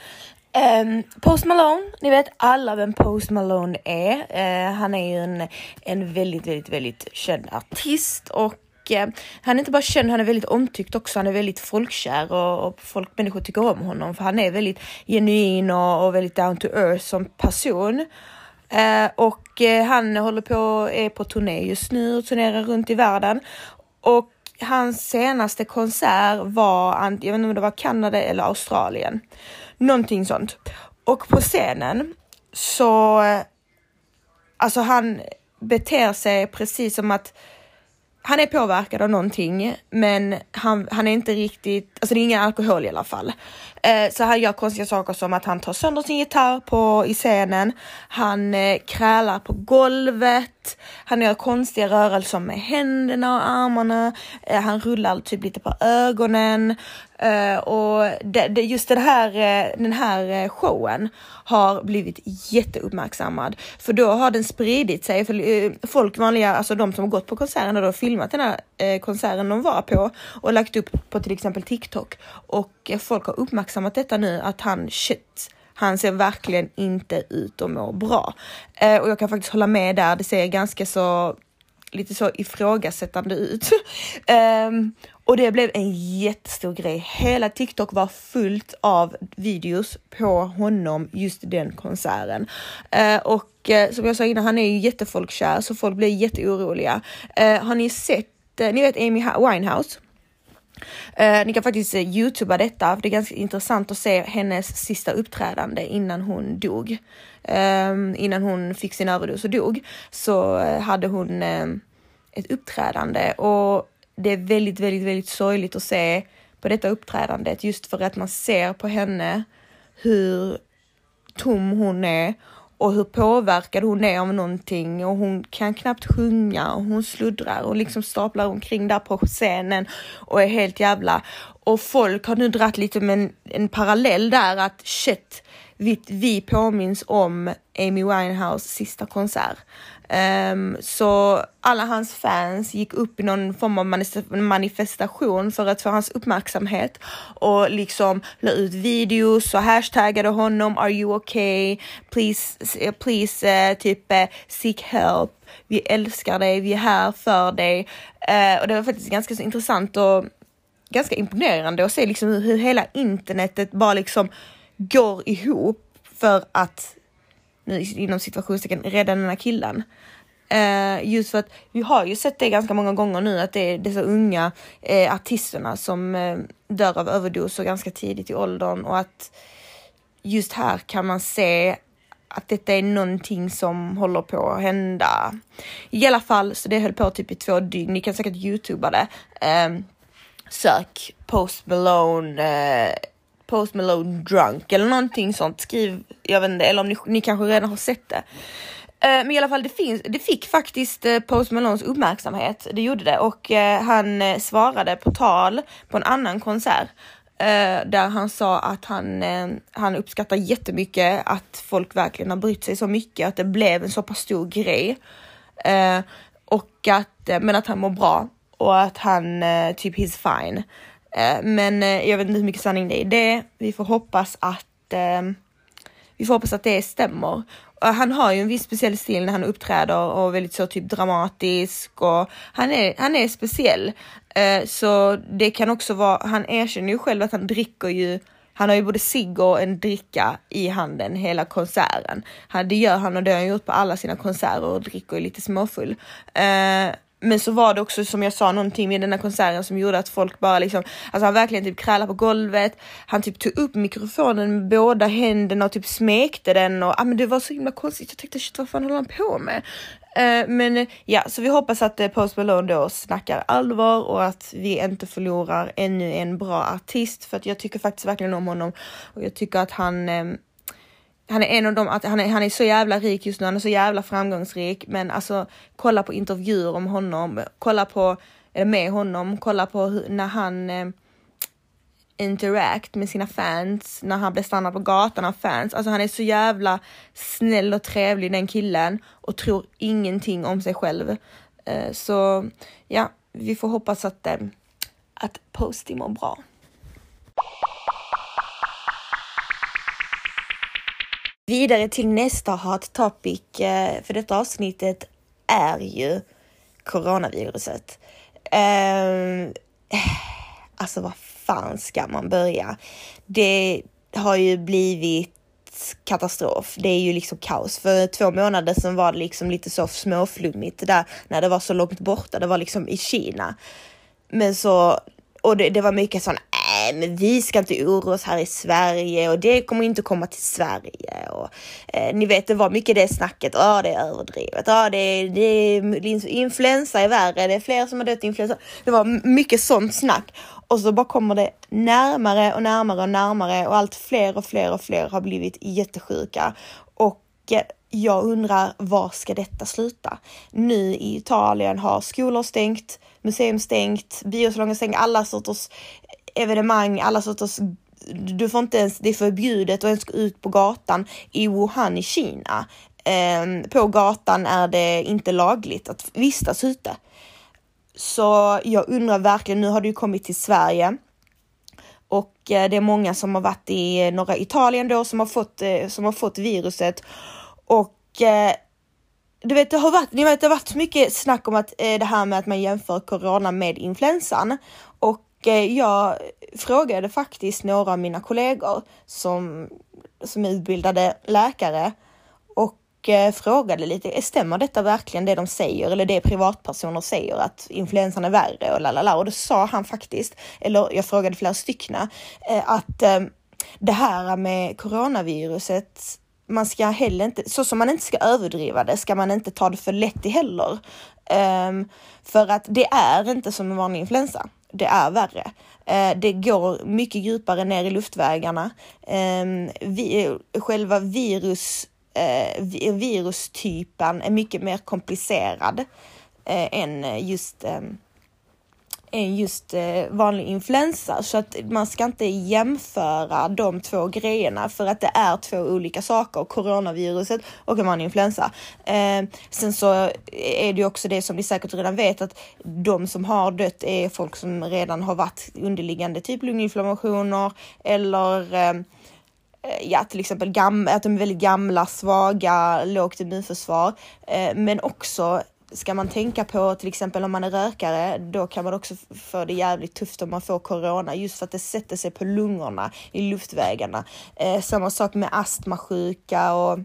Um, Post Malone, ni vet alla vem Post Malone är. Uh, han är ju en, en väldigt, väldigt, väldigt känd artist och uh, han är inte bara känd, han är väldigt omtyckt också. Han är väldigt folkkär och, och folk, människor tycker om honom för han är väldigt genuin och, och väldigt down to earth som person. Uh, och han håller på, är på turné just nu och turnerar runt i världen. Och hans senaste konsert var, jag vet inte om det var Kanada eller Australien. Någonting sånt. Och på scenen så, alltså han beter sig precis som att han är påverkad av någonting, men han, han är inte riktigt, alltså det är ingen alkohol i alla fall. Eh, så han gör konstiga saker som att han tar sönder sin gitarr på, i scenen. Han eh, krälar på golvet. Han gör konstiga rörelser med händerna och armarna. Eh, han rullar typ lite på ögonen. Eh, och det, det, just det här, eh, den här eh, showen har blivit jätteuppmärksammad för då har den spridit sig. För folk vanliga, alltså de som har gått på konserten och då filmat den här konserten de var på och lagt upp på till exempel TikTok och folk har uppmärksammat detta nu att han shit han ser verkligen inte ut att må bra. Eh, och jag kan faktiskt hålla med där. Det ser ganska så lite så ifrågasättande ut. um, och det blev en jättestor grej. Hela TikTok var fullt av videos på honom just den konserten. Uh, och uh, som jag sa innan, han är ju jättefolkkär så folk blir jätteoroliga. Uh, har ni sett, ni vet Amy Winehouse? Uh, ni kan faktiskt uh, youtuba detta, för det är ganska intressant att se hennes sista uppträdande innan hon dog. Um, innan hon fick sin överdos och dog så uh, hade hon um, ett uppträdande och det är väldigt, väldigt, väldigt sorgligt att se på detta uppträdandet just för att man ser på henne hur tom hon är och hur påverkad hon är av någonting. Och hon kan knappt sjunga. Och hon sluddrar och liksom staplar omkring där på scenen. Och är helt jävla och folk har nu dratt lite med en, en parallell där att shit, vi, vi påminns om Amy Winehouse sista konsert. Um, så alla hans fans gick upp i någon form av manifestation för att få hans uppmärksamhet och liksom la ut videos och hashtaggade honom. Are you okay? Please, eh, please uh, typ uh, seek help. Vi älskar dig. Vi är här för dig. Uh, och det var faktiskt ganska så intressant och ganska imponerande att se liksom hur, hur hela internetet bara liksom går ihop för att inom situationstecken rädda den här killen. Uh, just för att vi har ju sett det ganska många gånger nu att det är dessa unga uh, artisterna som uh, dör av överdoser ganska tidigt i åldern och att just här kan man se att detta är någonting som håller på att hända. I alla fall, så det höll på typ i två dygn. Ni kan säkert youtuba det. Um, sök Post Malone, Post Malone drunk eller någonting sånt. Skriv, jag vet inte, eller om ni, ni kanske redan har sett det. Eh, men i alla fall, det, finns, det fick faktiskt eh, Post Malones uppmärksamhet. Det gjorde det och eh, han svarade på tal på en annan konsert där han sa att han, han uppskattar jättemycket att folk verkligen har brytt sig så mycket, att det blev en så pass stor grej. och att, men att han mår bra och att han typ he's fine. Eh, men eh, jag vet inte hur mycket sanning det är i det. Vi får hoppas att eh, vi får hoppas att det stämmer. Han har ju en viss speciell stil när han uppträder och väldigt så typ dramatisk och han är, han är speciell. Så det kan också vara, han erkänner ju själv att han dricker ju han har ju både cigg och en dricka i handen hela konserten. Det gör han och det har han gjort på alla sina konserter och dricker ju lite småfull. Men så var det också som jag sa någonting med den här konserten som gjorde att folk bara liksom, alltså han verkligen typ krälade på golvet. Han typ tog upp mikrofonen med båda händerna och typ smekte den och ah, men det var så himla konstigt. Jag tänkte shit vad fan håller han på med? Uh, men ja, så vi hoppas att uh, Post Malone då snackar allvar och att vi inte förlorar ännu en bra artist för att jag tycker faktiskt verkligen om honom och jag tycker att han um, han är en av dem, att han är, han är så jävla rik just nu, han är så jävla framgångsrik. Men alltså kolla på intervjuer om honom, kolla på, med honom, kolla på hur, när han eh, interact med sina fans, när han blir stannad på gatan av fans. Alltså han är så jävla snäll och trevlig den killen och tror ingenting om sig själv. Eh, så ja, vi får hoppas att, eh, att Posty mår bra. Vidare till nästa hot topic eh, för detta avsnittet är ju coronaviruset. Um, alltså vad fan ska man börja? Det har ju blivit katastrof. Det är ju liksom kaos. För två månader sedan var det liksom lite så småflummigt där när det var så långt borta. Det var liksom i Kina. Men så, och det, det var mycket sån nej men vi ska inte oroa oss här i Sverige och det kommer inte komma till Sverige. Och, eh, ni vet, det var mycket det snacket, ja det är överdrivet, ja det, det influensa är värre, det är fler som har dött i influensa. Det var mycket sånt snack och så bara kommer det närmare och närmare och närmare och allt fler och fler och fler har blivit jättesjuka. Och eh, jag undrar, var ska detta sluta? Nu i Italien har skolor stängt, museum stängt, biosalonger stängt, alla sorters evenemang, alla sorters du får inte ens, det är förbjudet att ens gå ut på gatan i Wuhan i Kina. Eh, på gatan är det inte lagligt att vistas ute. Så jag undrar verkligen, nu har du ju kommit till Sverige och eh, det är många som har varit i norra Italien då som har fått, eh, som har fått viruset och eh, du vet, det har varit, ni vet, det har varit mycket snack om att eh, det här med att man jämför corona med influensan Eh, jag frågade faktiskt några av mina kollegor som, som är utbildade läkare och eh, frågade lite, eh, stämmer detta verkligen det de säger eller det privatpersoner säger att influensan är värre och lalala och då sa han faktiskt, eller jag frågade flera stycken, att det här med coronaviruset man ska heller inte, så som man inte ska överdriva det, ska man inte ta det för lätt i heller. Um, för att det är inte som en vanlig influensa det är värre. Eh, det går mycket djupare ner i luftvägarna. Ehm, själva virus, eh, virustypen är mycket mer komplicerad eh, än just ehm, än just eh, vanlig influensa. Så att man ska inte jämföra de två grejerna för att det är två olika saker, coronaviruset och en vanlig influensa. Eh, sen så är det ju också det som ni säkert redan vet att de som har dött är folk som redan har varit underliggande typ lunginflammationer eller eh, eh ja, till exempel gam att de är väldigt gamla, svaga, lågt immunförsvar, eh, men också ska man tänka på till exempel om man är rökare, då kan man också få det jävligt tufft om man får corona just för att det sätter sig på lungorna i luftvägarna. Eh, samma sak med astmasjuka och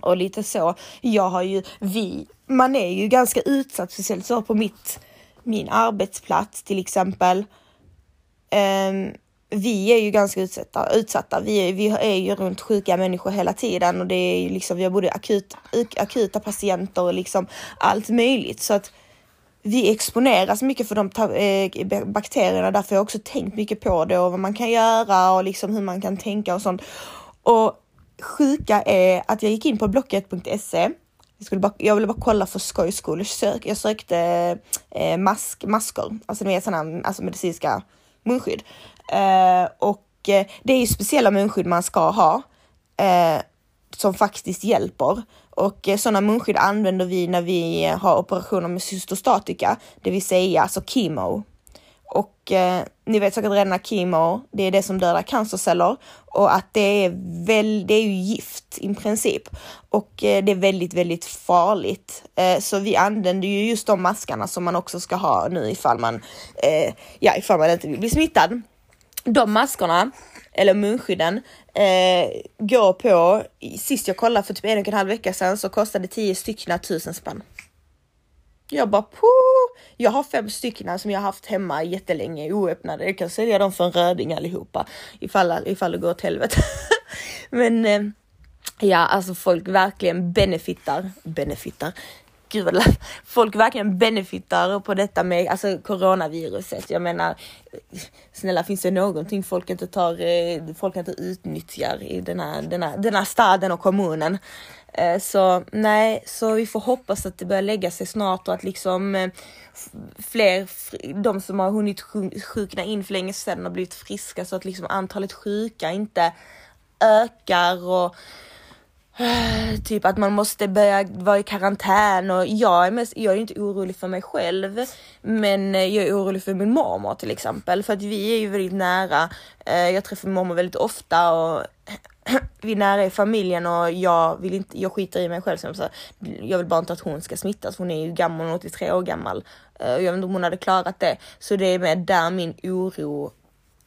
och lite så. Jag har ju, vi, man är ju ganska utsatt, speciellt så på mitt, min arbetsplats till exempel. Um, vi är ju ganska utsatta. utsatta. Vi, är, vi är ju runt sjuka människor hela tiden och det är ju liksom, vi har både akut, akuta patienter och liksom allt möjligt. Så att vi exponeras mycket för de eh, bakterierna. Därför har jag också tänkt mycket på det och vad man kan göra och liksom hur man kan tänka och sånt. Och sjuka är att jag gick in på blocket.se Jag, skulle bara, jag ville bara kolla för skojs skull. Jag, sök, jag sökte eh, mask, masker, alltså ni vet sådana alltså medicinska munskydd. Eh, och eh, det är ju speciella munskydd man ska ha eh, som faktiskt hjälper. Och eh, sådana munskydd använder vi när vi har operationer med cystostatika, det vill säga alltså kemo. Och eh, ni vet säkert redan att kemo, det är det som dödar cancerceller och att det är väl, det är ju gift i princip och eh, det är väldigt, väldigt farligt. Eh, så vi använder ju just de maskarna som man också ska ha nu ifall man, eh, ja, ifall man inte vill bli smittad. De maskerna eller munskydden eh, går på, sist jag kollade för typ en och en halv vecka sedan så kostade 10 stycken tusen spänn. Jag bara Puh! Jag har fem stycken som jag haft hemma jättelänge oöppnade. Jag kan sälja dem för en röding allihopa ifall, ifall det går åt helvete. Men eh, ja, alltså folk verkligen benefitar, benefitar, gud vad folk verkligen benefitar på detta med alltså coronaviruset. Jag menar, snälla finns det någonting folk inte tar, eh, folk inte utnyttjar i den här, den här, den här staden och kommunen? Eh, så nej, så vi får hoppas att det börjar lägga sig snart och att liksom eh, fler, de som har hunnit sjukna in för länge sedan har blivit friska så att liksom antalet sjuka inte ökar och Typ att man måste börja vara i karantän och jag är, mest, jag är inte orolig för mig själv. Men jag är orolig för min mormor till exempel för att vi är ju väldigt nära. Eh, jag träffar min mormor väldigt ofta och vi är nära i familjen och jag vill inte, jag skiter i mig själv. Så jag vill bara inte att hon ska smittas. Hon är ju gammal, hon är 83 år gammal. och jag vet inte om hon hade klarat det. Så det är med där min oro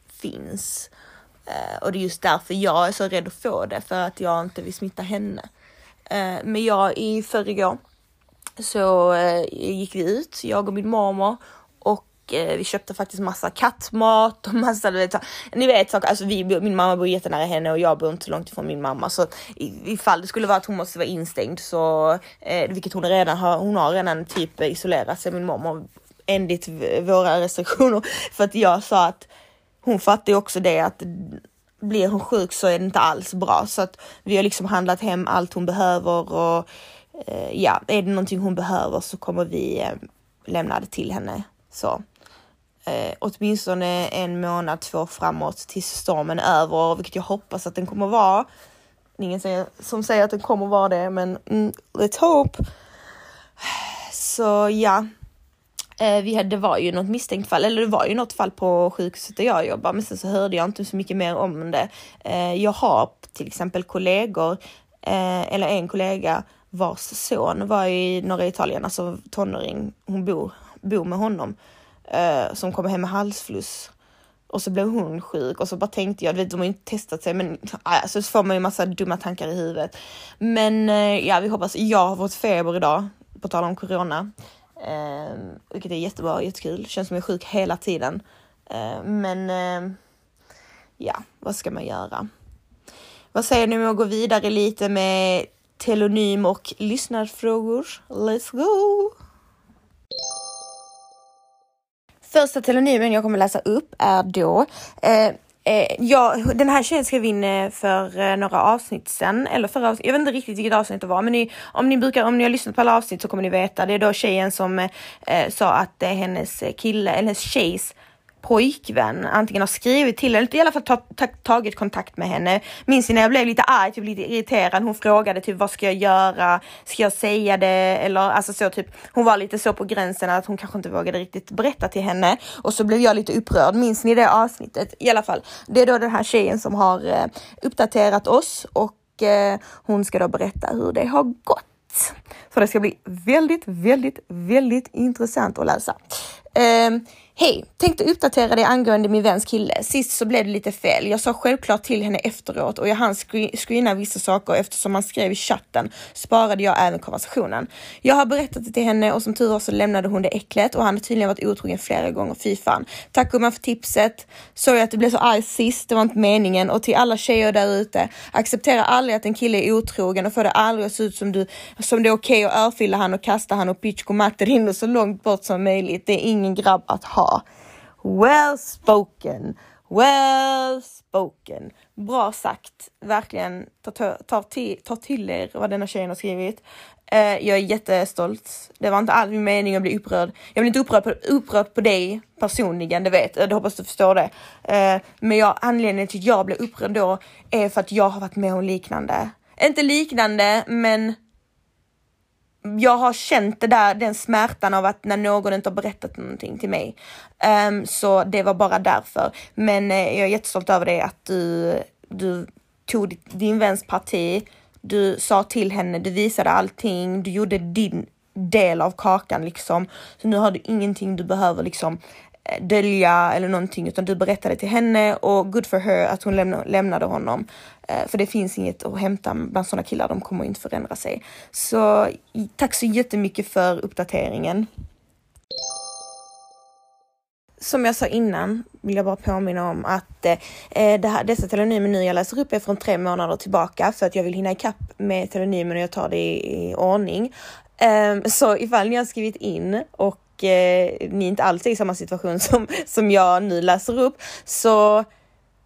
finns. Eh, och det är just därför jag är så rädd att få det, för att jag inte vill smitta henne. Eh, men jag i förrgår så eh, gick vi ut, jag och min mormor och vi köpte faktiskt massa kattmat och massa, du vet, ni vet saker, alltså vi, min mamma bor jättenära henne och jag bor inte långt ifrån min mamma. Så ifall det skulle vara att hon måste vara instängd så, vilket hon redan har, hon har redan typ isolerat sig, min mormor enligt våra restriktioner. För att jag sa att hon fattar ju också det att blir hon sjuk så är det inte alls bra så att vi har liksom handlat hem allt hon behöver och eh, ja, är det någonting hon behöver så kommer vi eh, lämna det till henne så. Eh, åtminstone en månad, två framåt tills stormen är över, vilket jag hoppas att den kommer vara. Ingen säger, som säger att den kommer vara det, men mm, let's hope. Så ja, Eh, vi hade, det var ju något misstänkt fall, eller det var ju något fall på sjukhuset där jag jobbar, men sen så hörde jag inte så mycket mer om det. Eh, jag har till exempel kollegor, eh, eller en kollega vars son var i norra Italien, alltså tonåring, hon bor, bor med honom, som kommer hem med halsfluss. Och så blev hon sjuk och så bara tänkte jag, vet, de har ju inte testat sig men alltså, så får man ju massa dumma tankar i huvudet. Men ja, vi hoppas, jag har fått feber idag, på tal om corona. Eh, vilket är jättebra, jättekul. Känns som jag är sjuk hela tiden. Eh, men eh, ja, vad ska man göra? Vad säger ni om att gå vidare lite med telonym och lyssnarfrågor? Let's go! Första telonymen jag kommer läsa upp är då eh, Eh, ja, den här tjejen skrev in eh, för eh, några avsnitt sen, eller förra avsnitt, jag vet inte riktigt vilket avsnitt det var, men ni, om ni brukar, om ni har lyssnat på alla avsnitt så kommer ni veta. Det är då tjejen som eh, eh sa att eh, hennes kille, eller hennes tjejs pojkvän antingen har skrivit till henne, eller i alla fall ta, ta, tagit kontakt med henne. Minns ni när jag blev lite arg, typ lite irriterad. Hon frågade typ vad ska jag göra? Ska jag säga det? Eller alltså så typ. Hon var lite så på gränsen att hon kanske inte vågade riktigt berätta till henne och så blev jag lite upprörd. Minns ni det avsnittet? I alla fall, det är då den här tjejen som har eh, uppdaterat oss och eh, hon ska då berätta hur det har gått. Så det ska bli väldigt, väldigt, väldigt intressant att läsa. Eh, Hej! Tänkte uppdatera dig angående min väns kille. Sist så blev det lite fel. Jag sa självklart till henne efteråt och jag hann screena vissa saker eftersom han skrev i chatten sparade jag även konversationen. Jag har berättat det till henne och som tur var så lämnade hon det äcklet och han har tydligen varit otrogen flera gånger. Fy fan. Tack gumman för tipset. Sorry att det blev så arg sist. Det var inte meningen och till alla tjejer där ute. Acceptera aldrig att en kille är otrogen och få det aldrig att se ut som du som det är okej okay att örfila han och kasta han och pitch in och så långt bort som möjligt. Det är ingen grabb att ha. Well spoken, well spoken. Bra sagt, verkligen ta, ta, ta, till, ta till er vad denna tjejen har skrivit. Uh, jag är jättestolt. Det var inte alls min mening att bli upprörd. Jag blir inte upprörd på, upprörd på dig personligen, det vet jag. Hoppas du förstår det. Uh, men jag, anledningen till att jag blev upprörd då är för att jag har varit med om liknande. Inte liknande, men jag har känt det där, den smärtan av att när någon inte har berättat någonting till mig. Um, så det var bara därför. Men uh, jag är jättestolt över det att du, du tog din väns parti. Du sa till henne, du visade allting, du gjorde din del av kakan liksom. Så nu har du ingenting du behöver liksom dölja eller någonting utan du berättade till henne och good for her att hon lämna, lämnade honom. Eh, för det finns inget att hämta bland sådana killar, de kommer inte förändra sig. Så tack så jättemycket för uppdateringen. Som jag sa innan vill jag bara påminna om att eh, det här, dessa telonymer nu jag läser upp är från tre månader tillbaka för att jag vill hinna ikapp med telonymer och jag tar det i, i ordning. Um, så ifall ni har skrivit in och eh, ni inte alls är i samma situation som, som jag nu läser upp så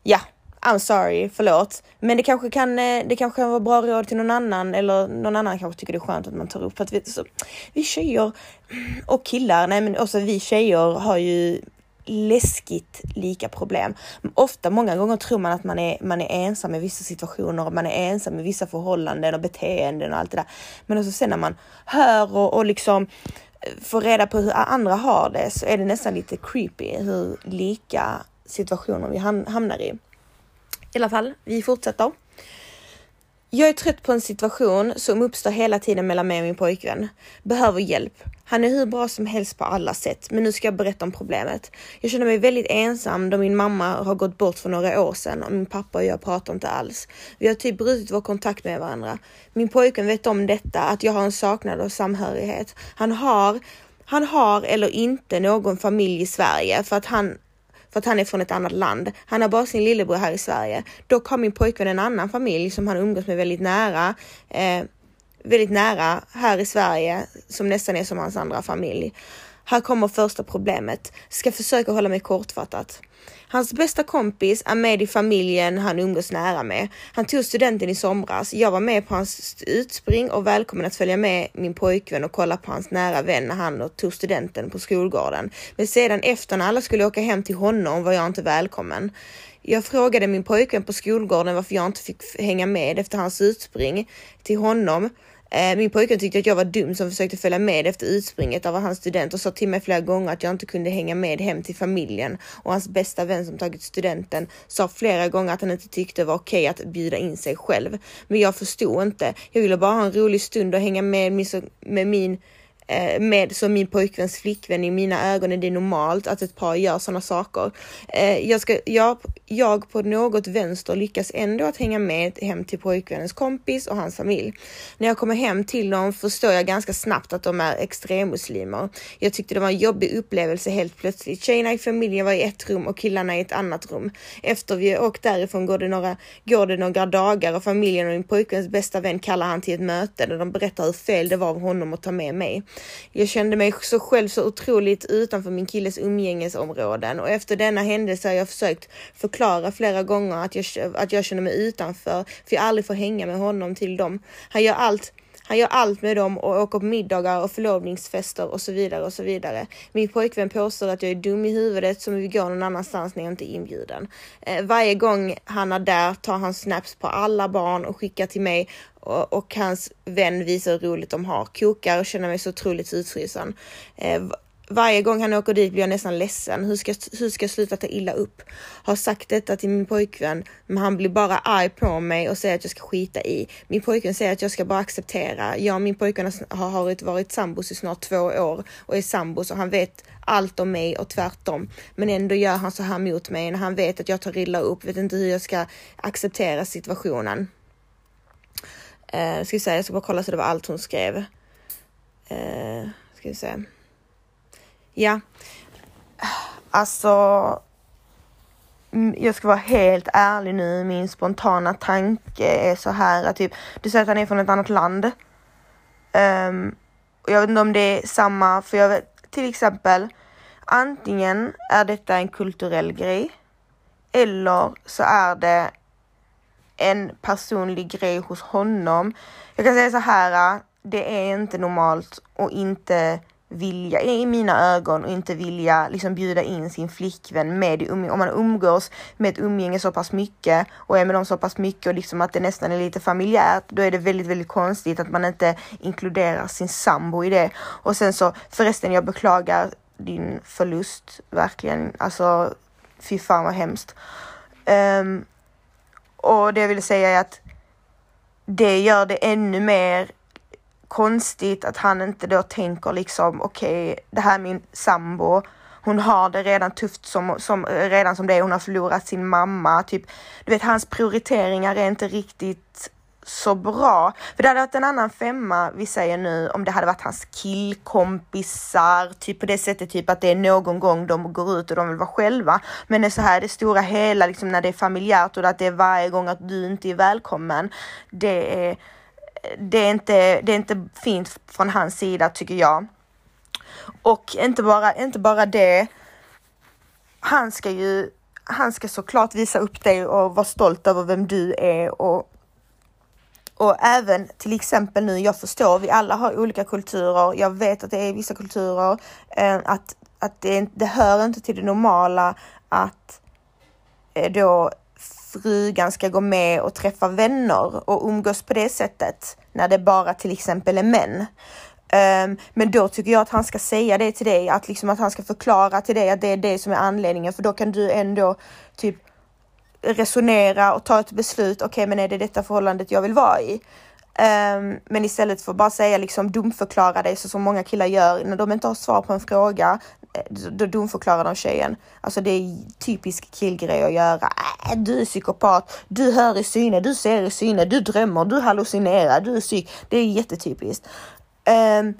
ja, I'm sorry, förlåt. Men det kanske kan, eh, det kanske kan vara bra råd till någon annan eller någon annan kanske tycker det är skönt att man tar upp för att vi, så, vi tjejer och killar, nej men också vi tjejer har ju läskigt lika problem. Ofta, många gånger tror man att man är, man är ensam i vissa situationer och man är ensam i vissa förhållanden och beteenden och allt det där. Men också sen när man hör och, och liksom får reda på hur andra har det så är det nästan lite creepy hur lika situationer vi hamnar i. I alla fall, vi fortsätter. Jag är trött på en situation som uppstår hela tiden mellan mig och min pojkvän. Behöver hjälp. Han är hur bra som helst på alla sätt, men nu ska jag berätta om problemet. Jag känner mig väldigt ensam då min mamma har gått bort för några år sedan och min pappa och jag pratar inte alls. Vi har typ brutit vår kontakt med varandra. Min pojkvän vet om detta, att jag har en saknad av samhörighet. Han har, han har eller inte någon familj i Sverige för att han för att han är från ett annat land. Han har bara sin lillebror här i Sverige. Dock har min pojkvän en annan familj som han umgås med väldigt nära. Eh, väldigt nära här i Sverige som nästan är som hans andra familj. Här kommer första problemet. Ska försöka hålla mig kortfattat. Hans bästa kompis är med i familjen han umgås nära med. Han tog studenten i somras. Jag var med på hans utspring och välkommen att följa med min pojkvän och kolla på hans nära vän när han tog studenten på skolgården. Men sedan efter när alla skulle åka hem till honom var jag inte välkommen. Jag frågade min pojkvän på skolgården varför jag inte fick hänga med efter hans utspring till honom Eh, min pojkvän tyckte att jag var dum som försökte följa med efter utspringet av hans student och sa till mig flera gånger att jag inte kunde hänga med hem till familjen och hans bästa vän som tagit studenten sa flera gånger att han inte tyckte det var okej att bjuda in sig själv. Men jag förstod inte. Jag ville bara ha en rolig stund och hänga med, med min Eh, med som min pojkväns flickvän. I mina ögon är det normalt att ett par gör sådana saker. Eh, jag, ska, jag, jag på något vänster lyckas ändå att hänga med hem till pojkvännens kompis och hans familj. När jag kommer hem till dem förstår jag ganska snabbt att de är extremmuslimer. Jag tyckte det var en jobbig upplevelse helt plötsligt. Tjejerna i familjen var i ett rum och killarna i ett annat rum. Efter vi åkt därifrån går det några, går det några dagar och familjen och min pojkväns bästa vän kallar han till ett möte där de berättar hur fel det var av honom att ta med mig. Jag kände mig så själv så otroligt utanför min killes umgängesområden och efter denna händelse har jag försökt förklara flera gånger att jag, att jag känner mig utanför för jag aldrig får hänga med honom till dem. Han gör allt han gör allt med dem och åker på middagar och förlovningsfester och så vidare och så vidare. Min pojkvän påstår att jag är dum i huvudet som vill gå någon annanstans när jag inte är inbjuden. Eh, varje gång han är där tar han snaps på alla barn och skickar till mig och, och hans vän visar hur roligt de har. Kokar och känner mig så otroligt utfrysen. Varje gång han åker dit blir jag nästan ledsen. Hur ska, hur ska jag sluta ta illa upp? Har sagt detta till min pojkvän, men han blir bara arg på mig och säger att jag ska skita i. Min pojkvän säger att jag ska bara acceptera. Jag och min pojkvän har varit, varit sambos i snart två år och är sambos och han vet allt om mig och tvärtom. Men ändå gör han så här mot mig när han vet att jag tar illa upp, vet inte hur jag ska acceptera situationen. Uh, ska vi säga, jag ska bara kolla så det var allt hon skrev. Uh, ska vi se. Ja, alltså. Jag ska vara helt ärlig nu. Min spontana tanke är så här att typ, du säger att han är från ett annat land. Um, och jag vet inte om det är samma, för jag vet till exempel antingen är detta en kulturell grej eller så är det en personlig grej hos honom. Jag kan säga så här, det är inte normalt och inte vilja, i mina ögon, och inte vilja liksom bjuda in sin flickvän med i umgänge. Om man umgås med ett umgänge så pass mycket och är med dem så pass mycket och liksom att det nästan är lite familjärt, då är det väldigt, väldigt konstigt att man inte inkluderar sin sambo i det. Och sen så förresten, jag beklagar din förlust verkligen. Alltså, fy fan vad hemskt. Um, och det jag vill säga är att det gör det ännu mer konstigt att han inte då tänker liksom okej, okay, det här är min sambo. Hon har det redan tufft som, som, redan som det är. Hon har förlorat sin mamma. Typ, du vet, hans prioriteringar är inte riktigt så bra. För det hade varit en annan femma, vi säger nu, om det hade varit hans killkompisar, typ på det sättet, typ att det är någon gång de går ut och de vill vara själva. Men det så här, det stora hela, liksom när det är familjärt och att det är varje gång att du inte är välkommen. Det är det är, inte, det är inte fint från hans sida tycker jag. Och inte bara, inte bara det. Han ska ju, han ska såklart visa upp dig och vara stolt över vem du är och och även till exempel nu, jag förstår, vi alla har olika kulturer. Jag vet att det är vissa kulturer, eh, att, att det, det hör inte till det normala att eh, då frugan ska gå med och träffa vänner och umgås på det sättet när det bara till exempel är män. Um, men då tycker jag att han ska säga det till dig, att liksom att han ska förklara till dig att det är det som är anledningen, för då kan du ändå typ resonera och ta ett beslut. Okej, okay, men är det detta förhållandet jag vill vara i? Um, men istället för att bara säga liksom dumförklara dig så som många killar gör när de inte har svar på en fråga. Eh, då dumförklarar de tjejen. Alltså det är typisk killgrej att göra. Äh, du är psykopat, du hör i syne, du ser i syne, du drömmer, du hallucinerar, du är psyk. Det är jättetypiskt. Um,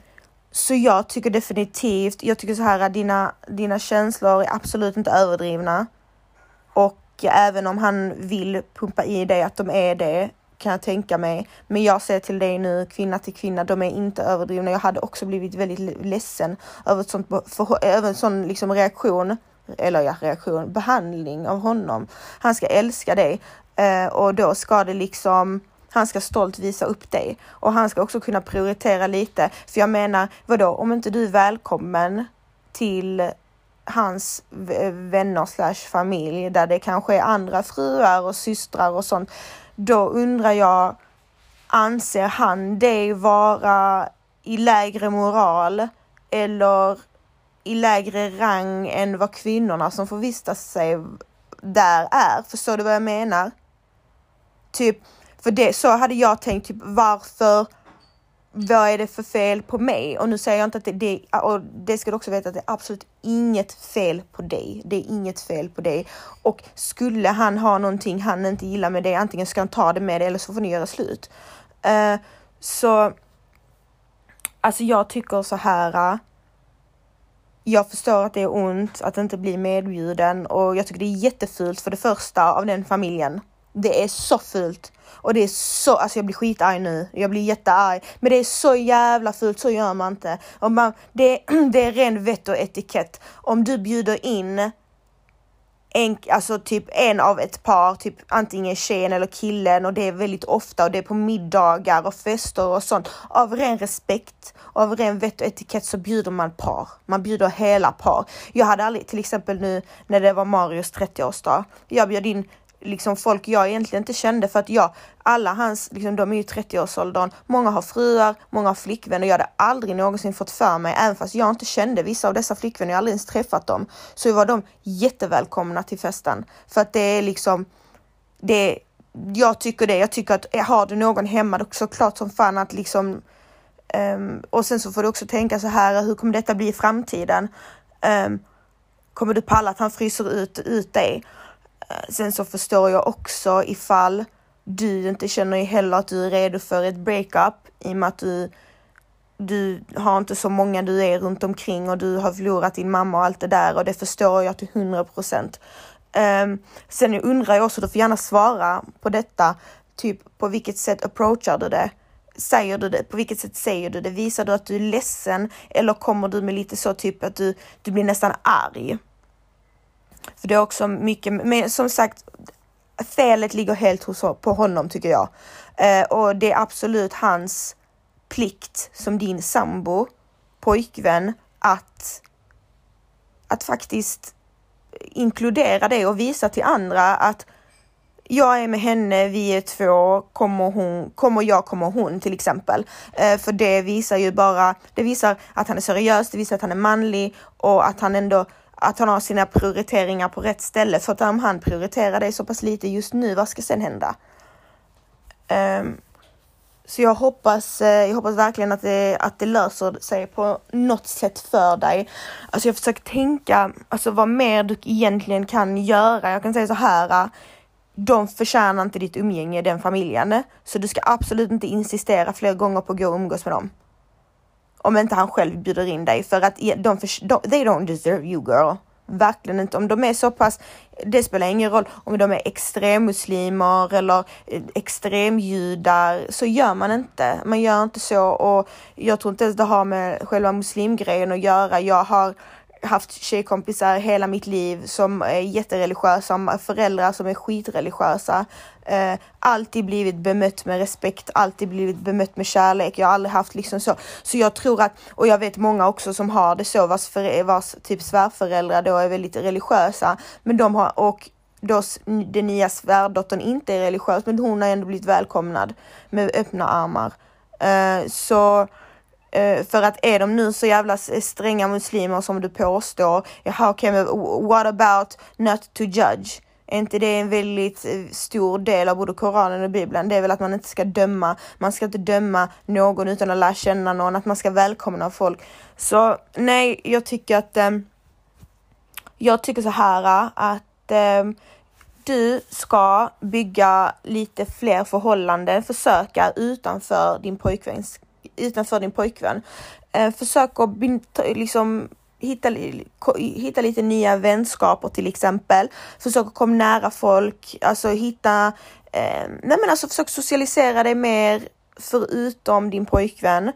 så jag tycker definitivt, jag tycker så här att dina, dina känslor är absolut inte överdrivna. Och även om han vill pumpa i dig att de är det, kan jag tänka mig. Men jag säger till dig nu, kvinna till kvinna, de är inte överdrivna. Jag hade också blivit väldigt ledsen över, ett sånt, för, över en sån liksom reaktion, eller ja, reaktion, behandling av honom. Han ska älska dig eh, och då ska det liksom han ska stolt visa upp dig och han ska också kunna prioritera lite. För jag menar, vadå, om inte du är välkommen till hans vänner slash familj där det kanske är andra fruar och systrar och sånt då undrar jag, anser han dig vara i lägre moral eller i lägre rang än vad kvinnorna som får vistas sig där är? Förstår du vad jag menar? Typ, för det, så hade jag tänkt, typ varför vad är det för fel på mig? Och nu säger jag inte att det, det och det ska du också veta att det är absolut inget fel på dig. Det är inget fel på dig. Och skulle han ha någonting han inte gillar med dig, antingen ska han ta det med dig eller så får ni göra slut. Uh, så alltså jag tycker så här. Uh, jag förstår att det är ont att inte bli medbjuden och jag tycker det är jättefult för det första av den familjen. Det är så fult. Och det är så, alltså jag blir skitarg nu. Jag blir jättearg. Men det är så jävla fult, så gör man inte. Och man, det, det är ren vett och etikett. Om du bjuder in en, alltså typ en av ett par, typ antingen tjejen eller killen och det är väldigt ofta och det är på middagar och fester och sånt. Av ren respekt, av ren vett och etikett så bjuder man par. Man bjuder hela par. Jag hade aldrig, till exempel nu när det var Marius 30-årsdag, jag bjöd in liksom folk jag egentligen inte kände för att jag, alla hans, liksom, de är ju 30-årsåldern, många har fruar, många har flickvänner jag hade aldrig någonsin fått för mig, även fast jag inte kände vissa av dessa flickvänner, jag aldrig ens träffat dem, så var de jättevälkomna till festen. För att det är liksom, det jag tycker det, jag tycker att eh, har du någon hemma, då såklart som fan att liksom um, och sen så får du också tänka så här, hur kommer detta bli i framtiden? Um, kommer du palla att han fryser ut, ut dig? Eh, sen så förstår jag också ifall du inte känner heller att du är redo för ett breakup i och med att du, du har inte så många du är runt omkring och du har förlorat din mamma och allt det där och det förstår jag till 100 procent. Um, sen undrar jag också, du får gärna svara på detta, typ på vilket sätt approachar du det? Säger du det? På vilket sätt säger du det? Visar du att du är ledsen eller kommer du med lite så typ att du, du blir nästan arg? För det är också mycket, men som sagt, felet ligger helt hos, på honom tycker jag. Eh, och det är absolut hans plikt som din sambo, pojkvän, att, att faktiskt inkludera det och visa till andra att jag är med henne, vi är två, kommer, hon, kommer jag, kommer hon till exempel. Eh, för det visar ju bara, det visar att han är seriös, det visar att han är manlig och att han ändå att han har sina prioriteringar på rätt ställe. För att om han prioriterar det så pass lite just nu, vad ska sen hända? Um, så jag hoppas, eh, jag hoppas verkligen att det, att det löser sig på något sätt för dig. Alltså jag försöker tänka, alltså vad mer du egentligen kan göra. Jag kan säga så här, eh, de förtjänar inte ditt umgänge, den familjen. Så du ska absolut inte insistera fler gånger på att gå och umgås med dem. Om inte han själv bjuder in dig för att de, de, they don't deserve you girl. Verkligen inte. Om de är så pass, det spelar ingen roll om de är extremmuslimer eller eh, extremjudar, så gör man inte. Man gör inte så och jag tror inte ens det har med själva muslimgrejen att göra. Jag har haft tjejkompisar hela mitt liv som är jättereligiösa, föräldrar som är skitreligiösa. Eh, alltid blivit bemött med respekt, alltid blivit bemött med kärlek. Jag har aldrig haft liksom så. Så jag tror att, och jag vet många också som har det så, vars, för, vars typ svärföräldrar då är väldigt religiösa. Men de har, och då den nya svärdottern inte är religiös, men hon har ändå blivit välkomnad med öppna armar. Eh, så Eh, för att är de nu så jävla stränga muslimer som du påstår, jaha okej okay, men what about not to judge? Är inte det en väldigt eh, stor del av både Koranen och Bibeln? Det är väl att man inte ska döma, man ska inte döma någon utan att lära känna någon, att man ska välkomna folk. Så nej, jag tycker att um, jag tycker så här att um, du ska bygga lite fler förhållanden, försöka utanför din pojkväns utanför din pojkvän. Eh, försök att liksom hitta, hitta lite nya vänskaper till exempel. Försök att komma nära folk, alltså hitta, eh, nej men alltså försök socialisera dig mer förutom din pojkvän.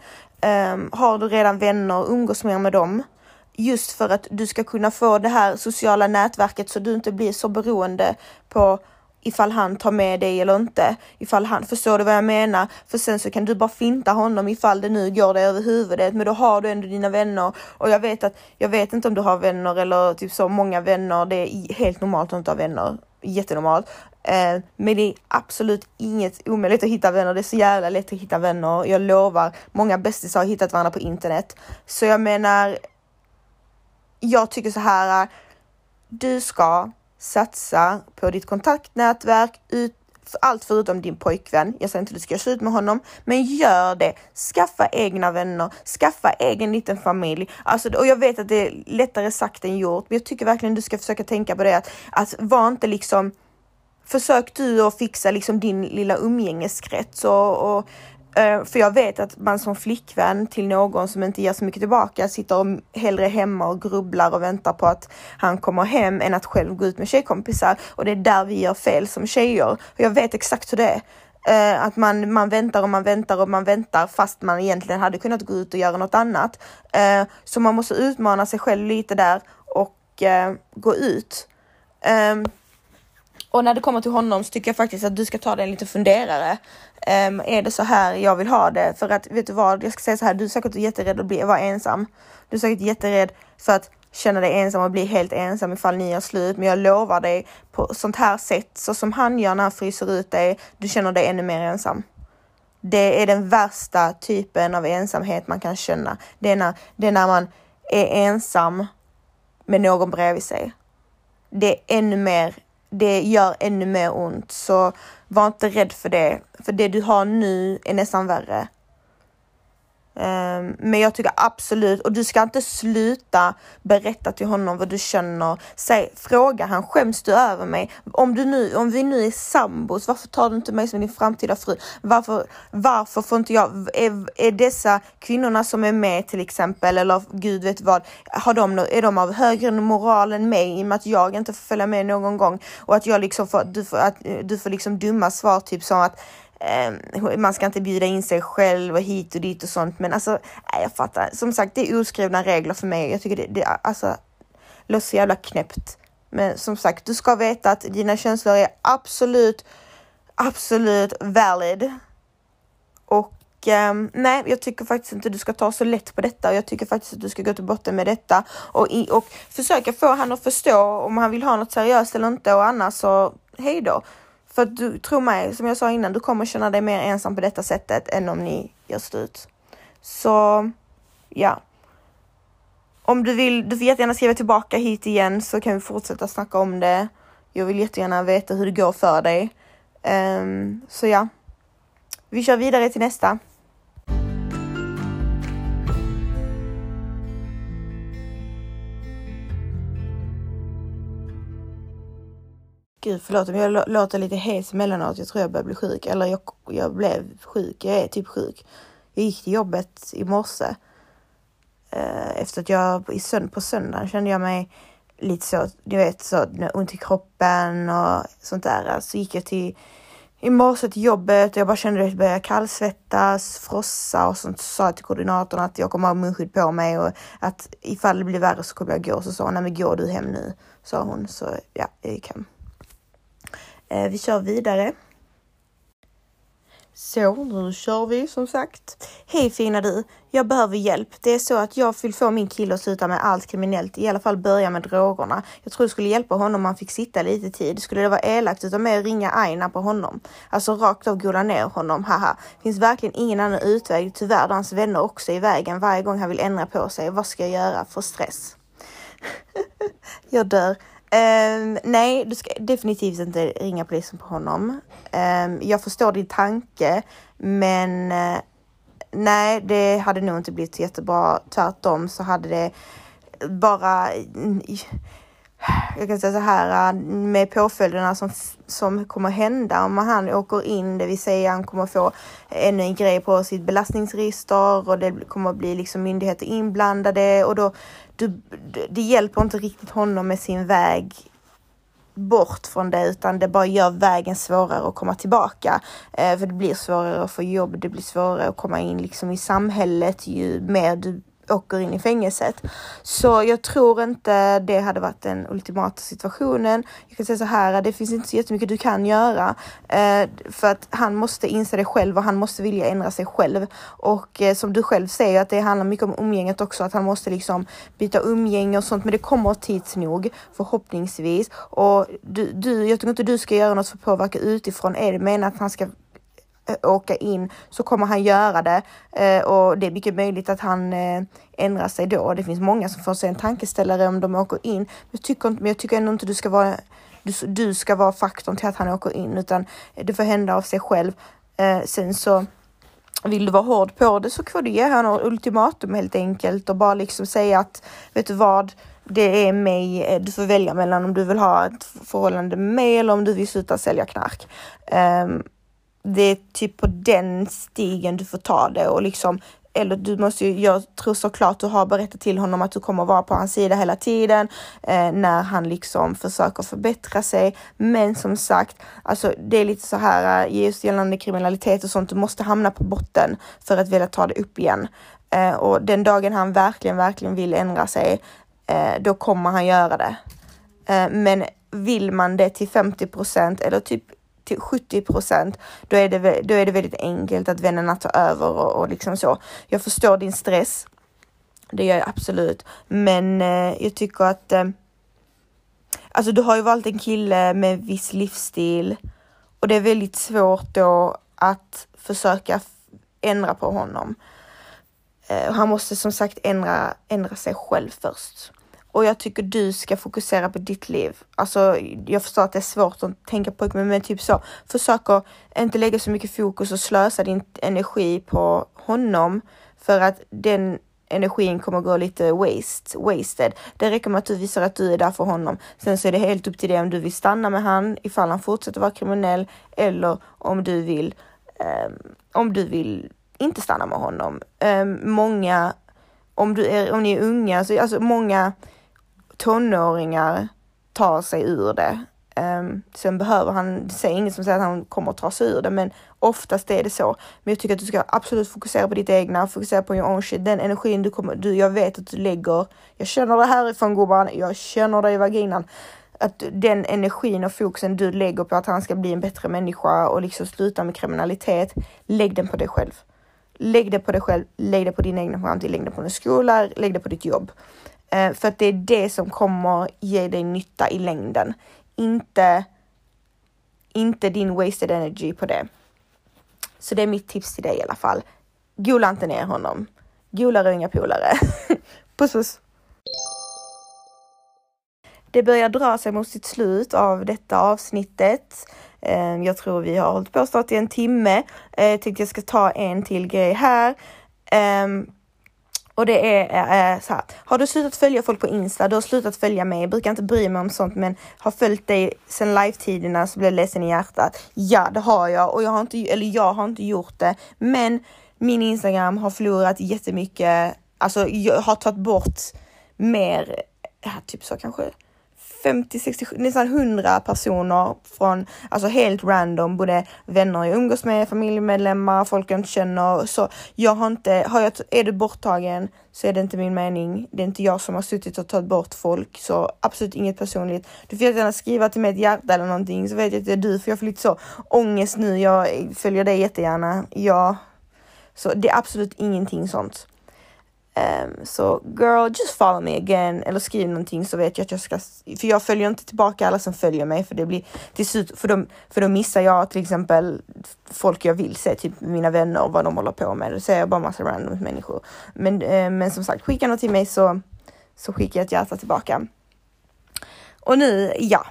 Eh, har du redan vänner, umgås mer med dem. Just för att du ska kunna få det här sociala nätverket så du inte blir så beroende på ifall han tar med dig eller inte. Ifall han, förstår du vad jag menar? För sen så kan du bara finta honom ifall det nu går dig över huvudet, men då har du ändå dina vänner och jag vet att, jag vet inte om du har vänner eller typ så många vänner. Det är helt normalt att inte ha vänner, jättenormalt. Eh, men det är absolut inget omöjligt att hitta vänner. Det är så jävla lätt att hitta vänner. Jag lovar, många bästisar har hittat varandra på internet. Så jag menar, jag tycker så här, eh, du ska satsa på ditt kontaktnätverk, ut, allt förutom din pojkvän. Jag säger inte att du ska köra ut med honom, men gör det. Skaffa egna vänner, skaffa egen liten familj. Alltså, och jag vet att det är lättare sagt än gjort, men jag tycker verkligen du ska försöka tänka på det att, att var inte liksom Försök du att fixa liksom din lilla umgängeskrets och, och Eh, för jag vet att man som flickvän till någon som inte ger så mycket tillbaka sitter hellre hemma och grubblar och väntar på att han kommer hem än att själv gå ut med tjejkompisar. Och det är där vi gör fel som tjejer. Och jag vet exakt hur det är. Uh, att man, man väntar och man väntar och man väntar fast man egentligen hade kunnat gå ut och göra något annat. Uh, så man måste utmana sig själv lite där och uh, gå ut. Ehm, och när det kommer till honom så tycker jag faktiskt att du ska ta dig en liten funderare. Um, är det så här jag vill ha det? För att vet du vad, jag ska säga så här, du är säkert jätterädd att bli, vara ensam. Du är säkert jätterädd för att känna dig ensam och bli helt ensam ifall ni gör slut. Men jag lovar dig på sånt här sätt, så som han gör när han fryser ut dig, du känner dig ännu mer ensam. Det är den värsta typen av ensamhet man kan känna. Det är när, det är när man är ensam med någon bredvid sig. Det är ännu mer det gör ännu mer ont. Så var inte rädd för det. För det du har nu är nästan värre. Um, men jag tycker absolut, och du ska inte sluta berätta till honom vad du känner. Säg, fråga han, skäms du över mig? Om, du nu, om vi nu är sambos, varför tar du inte mig som din framtida fru? Varför, varför får inte jag, är, är dessa kvinnorna som är med till exempel, eller gud vet vad, har de, är de av högre moral än mig i och med att jag inte får följa med någon gång och att jag liksom får, du får, att, du får liksom dumma svar typ som att eh, man ska inte bjuda in sig själv och hit och dit och sånt. Men alltså, nej, jag fattar. Som sagt, det är oskrivna regler för mig. Jag tycker det, det alltså, låter så jävla knäppt. Men som sagt, du ska veta att dina känslor är absolut, absolut valid. Och eh, nej, jag tycker faktiskt inte du ska ta så lätt på detta och jag tycker faktiskt att du ska gå till botten med detta och, i, och försöka få han att förstå om han vill ha något seriöst eller inte och annars så hej då. För att du, tro mig, som jag sa innan, du kommer känna dig mer ensam på detta sättet än om ni gör slut. Så ja. Om du vill, du får jättegärna skriva tillbaka hit igen så kan vi fortsätta snacka om det. Jag vill jättegärna veta hur det går för dig. Um, så ja, vi kör vidare till nästa. Gud förlåt om jag låter lite hes emellanåt. Jag tror jag börjar bli sjuk. Eller jag, jag blev sjuk. Jag är typ sjuk. Jag gick till jobbet i morse. Eh, efter att jag i sönd på söndagen kände jag mig lite så, ni vet, så ont i kroppen och sånt där. Så gick jag till i morse till jobbet och jag bara kände att jag började kallsvettas, frossa och sånt. Så sa jag till koordinatorn att jag kommer ha munskydd på mig och att ifall det blir värre så kommer jag gå. Så sa hon, nej men går du hem nu, sa hon. Så ja, jag gick hem. Eh, vi kör vidare. Så, nu kör vi som sagt. Hej fina du! Jag behöver hjälp. Det är så att jag vill få min kille att sluta med allt kriminellt, i alla fall börja med drogerna. Jag tror det skulle hjälpa honom om han fick sitta lite tid. Skulle det vara elakt utav mig att ringa Aina på honom? Alltså rakt av gola ner honom, haha. Finns verkligen ingen annan utväg. Tyvärr då hans vänner också i vägen varje gång han vill ändra på sig. Vad ska jag göra? För stress. jag dör. Um, nej, du ska definitivt inte ringa polisen på honom. Um, jag förstår din tanke, men uh, nej, det hade nog inte blivit jättebra. Tvärtom så hade det bara jag kan säga så här med påföljderna som, som kommer hända om han åker in, det vill säga han kommer få ännu en grej på sitt belastningsregister och det kommer bli liksom myndigheter inblandade och då du, det hjälper inte riktigt honom med sin väg bort från det utan det bara gör vägen svårare att komma tillbaka. Eh, för det blir svårare att få jobb, det blir svårare att komma in liksom i samhället ju mer du åker in i fängelset. Så jag tror inte det hade varit den ultimata situationen. Jag kan säga så här, det finns inte så jättemycket du kan göra eh, för att han måste inse det själv och han måste vilja ändra sig själv. Och eh, som du själv säger att det handlar mycket om umgänget också, att han måste liksom byta umgänge och sånt. Men det kommer tids nog förhoppningsvis. Och du, du, jag tycker inte du ska göra något för att påverka utifrån. Är det menat att han ska Eh, åka in så kommer han göra det eh, och det är mycket möjligt att han eh, ändrar sig då. Det finns många som får sig en tankeställare om de åker in. Jag tycker, men jag tycker ändå inte du ska vara du, du ska vara faktorn till att han åker in utan det får hända av sig själv. sen så vill du vara hård på det så får du ge honom ultimatum helt enkelt och bara liksom säga att vet du vad, det är mig, du får välja mellan om du vill ha ett förhållande med mig eller om du vill sluta sälja knark. Um, det är typ på den stigen du får ta det och liksom eller du måste ju, jag tror såklart du har berättat till honom att du kommer vara på hans sida hela tiden eh, när han liksom försöker förbättra sig. Men som sagt, alltså det är lite så här eh, just gällande kriminalitet och sånt. Du måste hamna på botten för att vilja ta det upp igen. Eh, och den dagen han verkligen, verkligen vill ändra sig, eh, då kommer han göra det. Eh, men vill man det till 50% eller typ till 70 procent, då, är det, då är det väldigt enkelt att vännerna tar över och, och liksom så. Jag förstår din stress. Det gör jag absolut, men eh, jag tycker att eh, alltså du har ju valt en kille med viss livsstil och det är väldigt svårt då att försöka ändra på honom. Eh, han måste som sagt ändra, ändra sig själv först. Och jag tycker du ska fokusera på ditt liv. Alltså, jag förstår att det är svårt att tänka på men, men typ så. Försök att inte lägga så mycket fokus och slösa din energi på honom för att den energin kommer gå lite waste, wasted. Det räcker med att du visar att du är där för honom. Sen så är det helt upp till dig om du vill stanna med han ifall han fortsätter vara kriminell eller om du vill, um, om du vill inte stanna med honom. Um, många, om, du är, om ni är unga, så alltså många tonåringar tar sig ur det. Um, sen behöver han, det säger inget som säger att han kommer att ta sig ur det, men oftast är det så. Men jag tycker att du ska absolut fokusera på ditt egna, fokusera på your own shit. Den energin du kommer, du, jag vet att du lägger, jag känner det härifrån gubben, jag känner det i vaginan. Att den energin och fokusen du lägger på att han ska bli en bättre människa och liksom sluta med kriminalitet, lägg den på dig själv lägg det på dig själv, lägg det på din egna framtid, lägg det på din skola, lägg det på ditt jobb. Eh, för att det är det som kommer ge dig nytta i längden. Inte, inte din wasted energy på det. Så det är mitt tips till dig i alla fall. Gola inte ner honom. Golare och inga polare. puss puss! Det börjar dra sig mot sitt slut av detta avsnittet. Eh, jag tror vi har hållit på snart i en timme. Jag tänkte jag ska ta en till grej här. Och det är äh, så här. Har du slutat följa folk på Insta, du har slutat följa mig, jag brukar inte bry mig om sånt men har följt dig sedan live-tiderna så blir jag ledsen i hjärtat. Ja, det har jag och jag har inte, eller jag har inte gjort det. Men min Instagram har förlorat jättemycket, alltså jag har tagit bort mer, ja, typ så kanske 50, 60, nästan 100 personer från, alltså helt random, både vänner jag umgås med, familjemedlemmar, folk jag inte känner. Så jag har inte, har jag, är du borttagen så är det inte min mening. Det är inte jag som har suttit och tagit bort folk, så absolut inget personligt. Du får gärna skriva till mig ett hjärta eller någonting så vet jag att det är du, för jag får lite så ångest nu. Jag följer dig jättegärna. Ja, så det är absolut ingenting sånt. Um, så girl, just follow me again eller skriv någonting så vet jag att jag ska, för jag följer inte tillbaka alla som följer mig för det blir till slut, för, de, för då missar jag till exempel folk jag vill se, typ mina vänner och vad de håller på med. Då ser jag bara massa random människor. Men, uh, men som sagt, skicka något till mig så, så skickar jag ett hjärta tillbaka. Och nu, ja,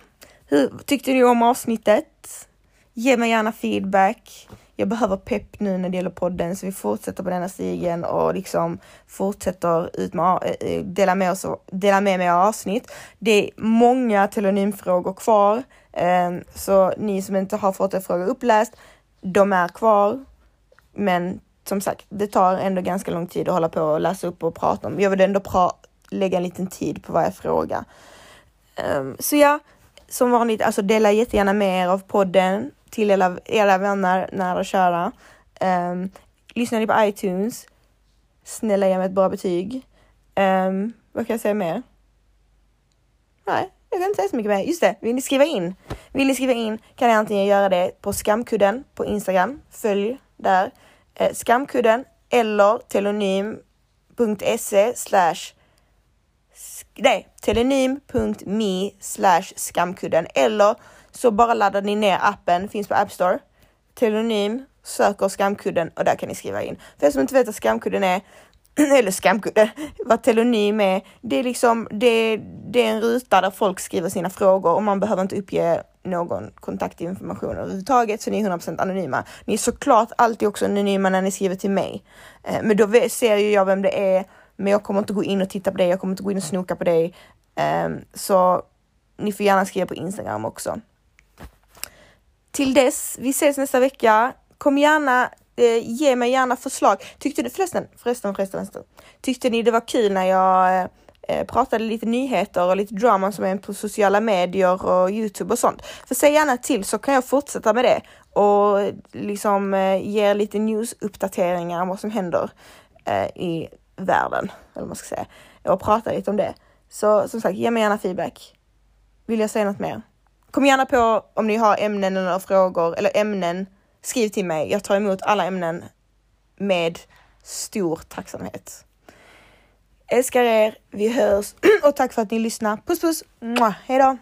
hur tyckte du om avsnittet? Ge mig gärna feedback jag behöver pepp nu när det gäller podden så vi fortsätter på denna stigen och liksom fortsätter ut med, eh, eh, dela med oss och dela med mig av avsnitt. Det är många telonymfrågor kvar, ehm, så ni som inte har fått en fråga uppläst, de är kvar. Men som sagt, det tar ändå ganska lång tid att hålla på och läsa upp och prata om. Jag vill ändå lägga en liten tid på varje fråga. Ehm, så ja, som vanligt, alltså dela jättegärna med er av podden till era, era vänner, nära och kära. Um, ehm, lyssnar ni på iTunes? Snälla ge mig ett bra betyg. Um, vad kan jag säga mer? Nej, jag kan inte säga så mycket mer. Just det, vill ni skriva in? Vill ni skriva in kan ni antingen göra det på skamkudden på Instagram. Följ där. Eh, skamkudden eller telonym.se slash nej, telonym.me slash skamkudden eller så bara laddar ni ner appen, finns på App Store. Telonym, söker skamkudden och där kan ni skriva in. För er som inte vet vad skamkudden är, eller skamkudden, vad telonym är, det är liksom, det, det är en ruta där folk skriver sina frågor och man behöver inte uppge någon kontaktinformation överhuvudtaget så ni är 100% anonyma. Ni är såklart alltid också anonyma när ni skriver till mig. Eh, men då ser ju jag vem det är, men jag kommer inte gå in och titta på dig, jag kommer inte gå in och snoka på dig. Ehm, så ni får gärna skriva på Instagram också. Till dess, vi ses nästa vecka. Kom gärna, eh, ge mig gärna förslag. Tyckte du förresten, förresten, förresten, förresten. Tyckte ni det var kul när jag eh, eh, pratade lite nyheter och lite drama som är på sociala medier och Youtube och sånt. För säg gärna till så kan jag fortsätta med det och liksom eh, ge lite news-uppdateringar om vad som händer eh, i världen, eller vad man ska säga, och prata lite om det. Så som sagt, ge mig gärna feedback. Vill jag säga något mer? Kom gärna på om ni har ämnen eller frågor eller ämnen. Skriv till mig. Jag tar emot alla ämnen med stor tacksamhet. Älskar er. Vi hörs och tack för att ni lyssnar. Puss puss. Hej då.